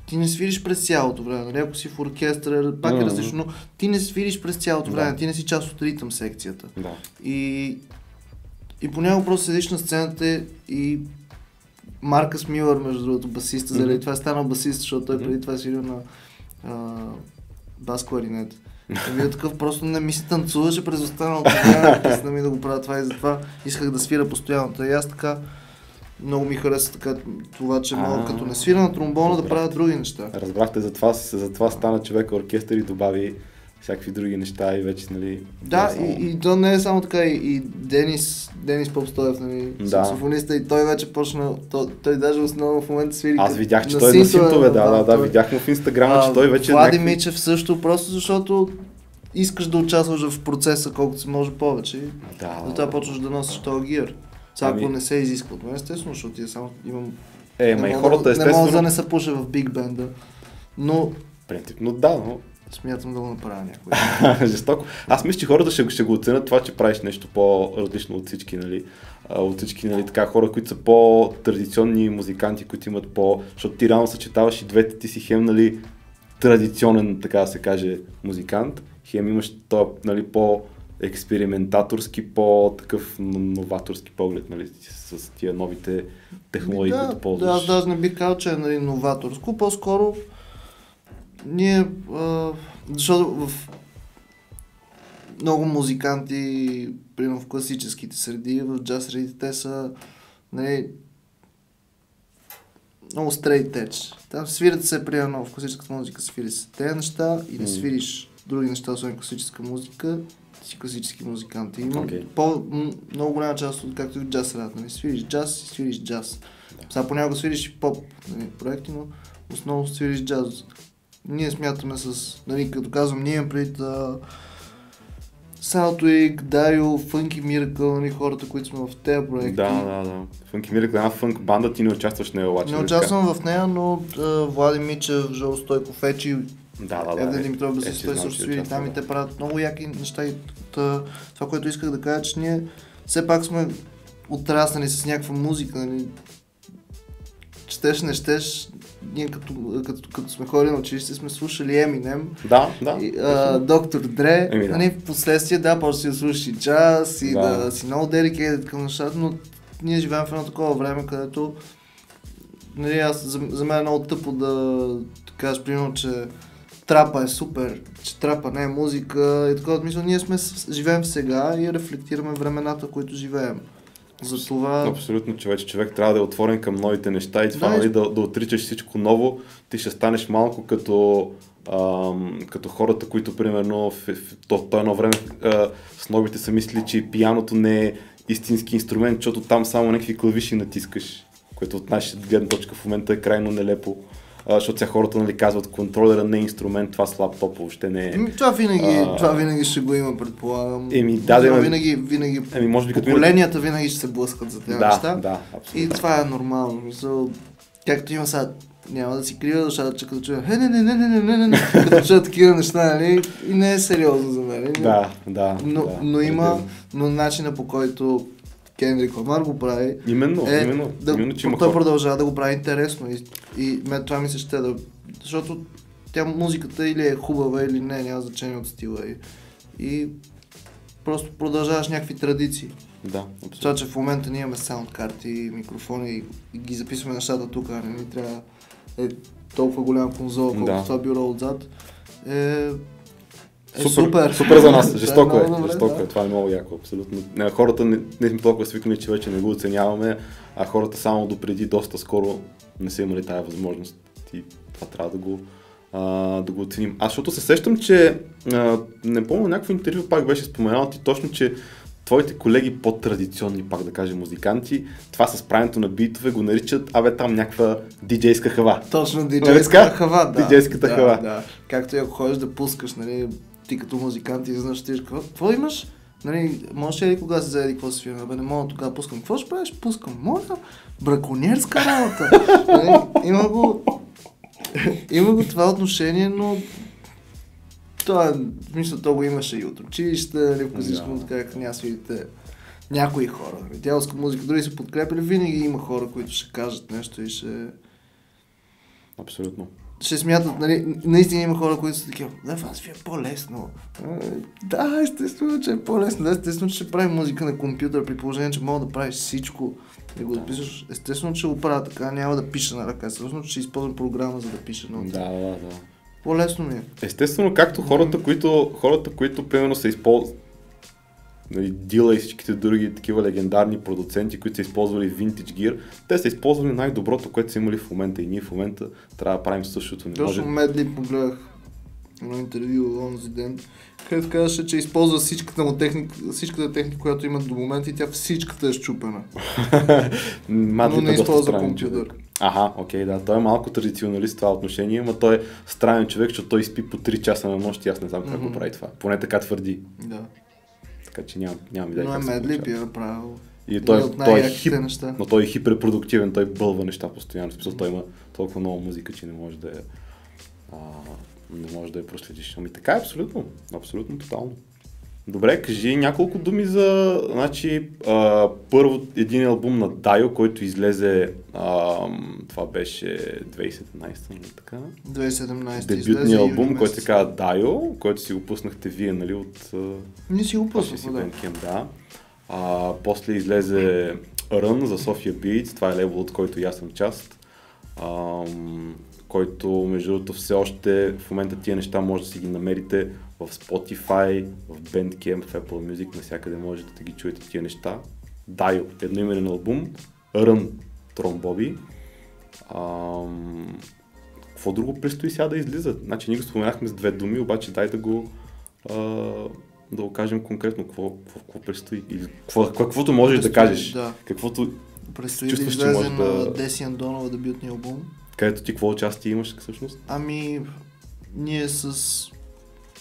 ти не свириш през цялото време. Нали? Ако си в оркестър, пак е Мгм. различно, но ти не свириш през цялото Да. време, ти не си част от ритъм секцията. Да. И, и понякога просто седиш на сцената и Маркъс Милър, между другото, басиста, заради Мгм. това е станал басист, защото той преди това е свирил на а, бас кларинет. Вие такъв просто не ми се танцуваше през останалото време, писна ми да го правя това и затова исках да свира постоянно. Та И аз така много ми хареса така това, че мога А, като не свира на тромбона да разбрах. правя други неща. Разбрахте, затова, затова стана човек оркестър и добави всякакви други неща и вече, нали... Да, само- и, и то не е само така, и, и Денис, Денис Попстоев, нали, Да. саксофониста, и той вече почна, той, той даже основно в момента свири Аз видях, че той е на синтове, да, да, да, той- видях му в инстаграма, че той вече... е Влади някакви- Мичев също, просто защото искаш да участваш в процеса колкото се може повече. Да, Затова почваш да носиш този гир. Сега ако Ами- не се изисква от мен, естествено, защото я само имам... Е, ма и хората да, Не мога да естествено... не се пуша в биг бенда, но Принципно да, но смятам да го направя някой. жестоко. Аз мисля, че хората ще, ще го оценят това, че правиш нещо по-различно от всички, нали? От всички, нали, така, хора, които са по-традиционни музиканти, които имат по... Защото ти реално съчетаваш и двете, ти си хем, нали, традиционен, така да се каже, музикант, хем имаш то, нали, по експериментаторски, по-такъв новаторски поглед, нали, с тия новите технологии, да, които да, ползваш. аз даже не бих казал, че е нали, новаторско, по-скоро ние, а, защото в много музиканти, примерно в класическите среди, в джаз средите, те са нали, много straight edge. Там свират се, примерно в класическата музика свири се тези неща и не свириш други неща, освен класическа музика, си класически музикант. И Има Окей. по, много голяма част от както и в джаз средата. Нали? Свириш джаз и свириш джаз. Сега понякога свириш и поп нали, проекти, но основно свириш джаз. Ние смятаме с, нали, като казвам, ние имам пред Салтуик, Дайо, Funky Miracle, нали, хората, които сме в тези проекти. Да, да, да. Фънки Мирик, една фънк банда, ти не участваш в нея, обаче. Не нали участвам в нея, но а, Влади Мичев, Жо Стойков, Ечи, Да, да, да. Евден е, Димитров, е, че той знам, също свири там и да. те правят много яки неща и това, което исках да кажа, че ние все пак сме отраснали с някаква музика, нали, четеш, не щеш, ние като, като, като сме ходили на училище сме слушали Eminem, Да, да. и, а, доктор Дре, Еми, да. нали, в последствие, да, да си да слушаш и джаз и да, Да. си много dedicated към нещата, но ние живеем в едно такова време, където нали, аз, за, за мен е много тъпо да, да кажеш, примерно, че трапа е супер, че трапа не е музика и такова. Мисля, ние сме, живеем сега и рефлектираме времената, които живеем. Затова... Абсолютно, човек. Човек трябва да е отворен към новите неща и това, Да, нали, да, да отричаш всичко ново. Ти ще станеш малко като, ам, като хората, които, примерно, в, в, то, то едно време а, с новите са мисли, че пияното не е истински инструмент, защото там само някакви клавиши натискаш, което от наша гледна точка в момента е крайно нелепо. А, защото сега хората нали, казват, контролера не е инструмент, това с лаптоп въобще не е. Ами, Това винаги, А. това винаги ще го има, предполагам. Еми, да, да, винаги, винаги, Еми, може би като поколенията винаги ще се блъскат за тези Да, неща. да, И абсолютно. това е нормално. Мисъл, както има сега, няма да си крия душата, че като чуя, е, не, не, не, не, не, не, не, не, като чуя такива неща, нали, и не е сериозно за мен. Да, да. Но, да, но има, но начина по който Кендрик Ламар го прави, Именно, е, именно, да, именно, че има той хора. продължава да го прави интересно и, и мен това ми се ще да, защото тя музиката или е хубава или не, няма значение от стила и, и просто продължаваш някакви традиции. Да, абсолютно. Това, че в момента ние имаме саунд карти, микрофони и, и ги записваме нещата тук, а не ни трябва е толкова голяма конзола, колкото Да. това бюро отзад, е, е Супер, супер. супер за нас, Това жестоко е, много добре, жестоко да. е, това е много яко, абсолютно. Не, хората не, не сме толкова свикнали, че вече не го оценяваме, а хората само допреди доста скоро не са имали тази възможност и това трябва да го, а, да го оценим. Аз защото се сещам, че а, не помня някакво интервю пак беше споменал ти точно, че твоите колеги по-традиционни, пак да кажем, музиканти, това с правенето на битове го наричат, абе там някаква диджейска хава. Точно Нали диджейската така? хава, да. Диджейската да, хава. Да. Както и ако ходиш да пускаш, нали, ти като музикант и знаеш, ти какво, какво имаш? Нали, можеш ли кога се заеди какво си фирма? Бе, не мога тогава пускам. Какво ще правиш? Пускам. Моля, браконьерска работа. нали, има го, има го това отношение, но това, смисъл, то го имаше и от училище, нали, в класическа Да. музика, как няма свидите някои хора. Дяволска музика, дори се подкрепили, винаги има хора, които ще кажат нещо и ще, Абсолютно. Ще смятат, нали, наистина има хора, които са такива, да, вас ви е по-лесно. А, Да, естествено, че е по-лесно. Да, естествено, че ще прави музика на компютър, при положение, че мога да правиш всичко. Да го Да. записваш. Естествено, че го правя така, няма да пиша на ръка. Естествено, че ще използвам програма, за да пиша ноти. Да, да, да. По-лесно ми е. Естествено, както хората, които, хората, които примерно са използвали нали, Дила и всичките други такива легендарни продуценти, които са използвали Vintage Gear, те са използвали най-доброто, което са имали в момента и ние в момента трябва да правим същото. Не може... Точно Медли погледах едно интервю онзи ден, където казваше, че използва всичката му техника, всичката техника, която има до момента и тя всичката е щупена. Но не е използва компютър. Ага, окей, да. Той е малко традиционалист в това отношение, но той е странен човек, защото той спи по 3 часа на нощ и аз не знам как го Мгм. прави това. Поне така твърди. Да. Така че нямам, нямам идея Но е как се Медли получава. и е направил И той, един от той е хип, неща. но той е хиперпродуктивен, той бълва неща постоянно. В смисъл, той има толкова много музика, че не може да е, а, не може да я проследиш. Ами така е абсолютно, абсолютно тотално. Добре, кажи няколко думи за, значи, а, първо един албум на Дайо, който излезе, а, това беше 2017, нали така? 2017 излезе Дебютният албум, който се казва Дайо, който си го пуснахте вие, нали, от а, Ние си го пуснахме, да. Да. А, после излезе Run за София Beats, това е лейбъл, от който и аз съм част. Ам, който, между другото, все още в момента тия неща може да си ги намерите в Spotify, в Bandcamp, в Apple Music, навсякъде можете да ги чуете тия неща. Дай, едноименен албум, Run, Трон Боби. Ам, какво друго предстои сега да излиза? Значи ние го споменахме с две думи, обаче дай да го а, да го кажем конкретно какво, какво, какво предстои. Или какво, каквото можеш да Предстои, кажеш. Да. Каквото, Предстои Чувстваш, да излезе на да- Деси Андонова дебютния албум. където ти какво участие имаш всъщност? Ами, ние с...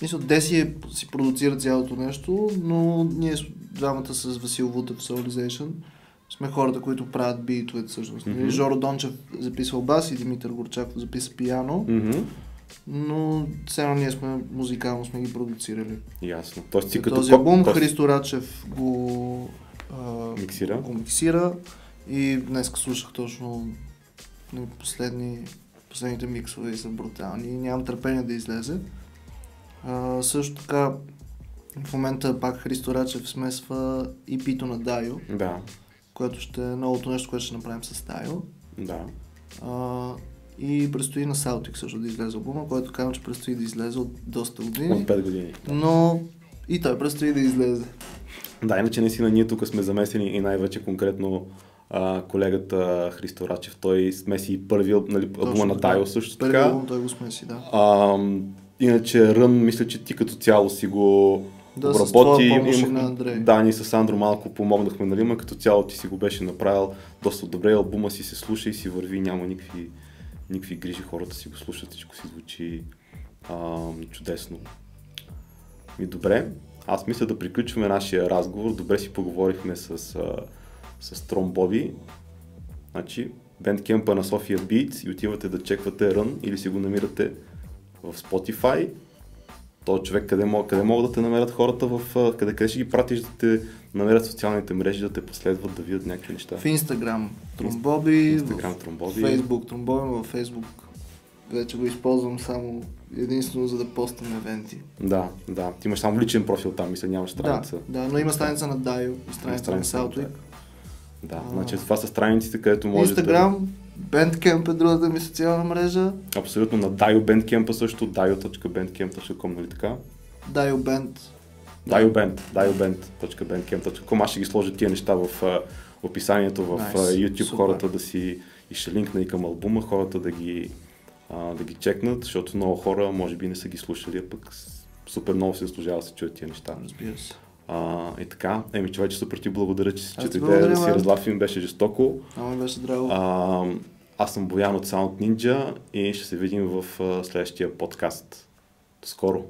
Мисля, Деси е, си продуцира цялото нещо, но ние двамата с Васил Вутев Soulization сме хората, които правят битовете всъщност. Mm-hmm. Жоро Дончев записвал бас и Димитър Горчаков записа пиано, Mm-hmm. но все едно ние сме музикално сме ги продуцирали. Ясно. Тоест ти За като този албум тоест Христо Рачев го, а, Миксира? го миксира и днес слушах точно последни, последните миксове и са брутални и нямам търпение да излезе. А, също така в момента пак Христо Рачев смесва EP-то на Дайо, Да, което ще е новото нещо, което ще направим с Дайо. да. А, и предстои на Саутик също да излезе албума, който казвам, че предстои да излезе от доста години. От 5 години. Но и той предстои да излезе. Да, иначе наистина ние тук сме замесени и най-вече конкретно а, колегата Христо Рачев. Той смеси и първия нали, албума на. Дайо също Първи така. албум той го смеси, да. А, иначе Рън, мисля, че ти като цяло си го Да, с обработи. и Имах- на Андрей. Да, ние с Андро малко помогнахме, нали, но като цяло ти си го беше направил доста добре. Албума си се слуша и си върви, няма никакви, никакви грижи, хората си го слушат, всичко си звучи а, чудесно. Ми добре, аз мисля да приключваме нашия разговор. Добре си поговорихме с, а, с Трон Боби. Значи, бендкемпа на София Beats и отивате да чеквате Run или си го намирате в Spotify. То човек къде, мог, къде могат да те намерят хората, в, къде, къде ще ги пратиш да те намерят в социалните мрежи, да те последват, да видят някакви неща. В Инстаграм Тромбоби, Инстаграм в Тромбоби. Фейсбук Тромбоби, във Фейсбук вече го използвам само единствено за да постам евенти. Да, да. Ти имаш само личен профил там, мисля, нямаш страница. Да, да, но има страница на Дайо страница на Саутвик. Да, А. значи това са страниците, където може Инстаграм, Bandcamp е другата ми социална мрежа. Абсолютно на Dio Bandcamp също, dio.bandcamp.com, нали така? Dio Band. DioBand, dioband.bandcamp.com. Аз ще ги сложа тия неща в а, описанието в Nice, а, YouTube, супер. хората да си и ще линкна и към албума, хората да ги, а, да ги чекнат, защото много хора може би не са ги слушали, а пък супер много се заслужава да се чуят тия неща. Разбира се. А, и така, еми човече супер ти благодаря, че, че дойде да си разлафим, беше жестоко. Ми беше драго. А, аз съм Боян от Sound Ninja и ще се видим в следващия подкаст. До скоро!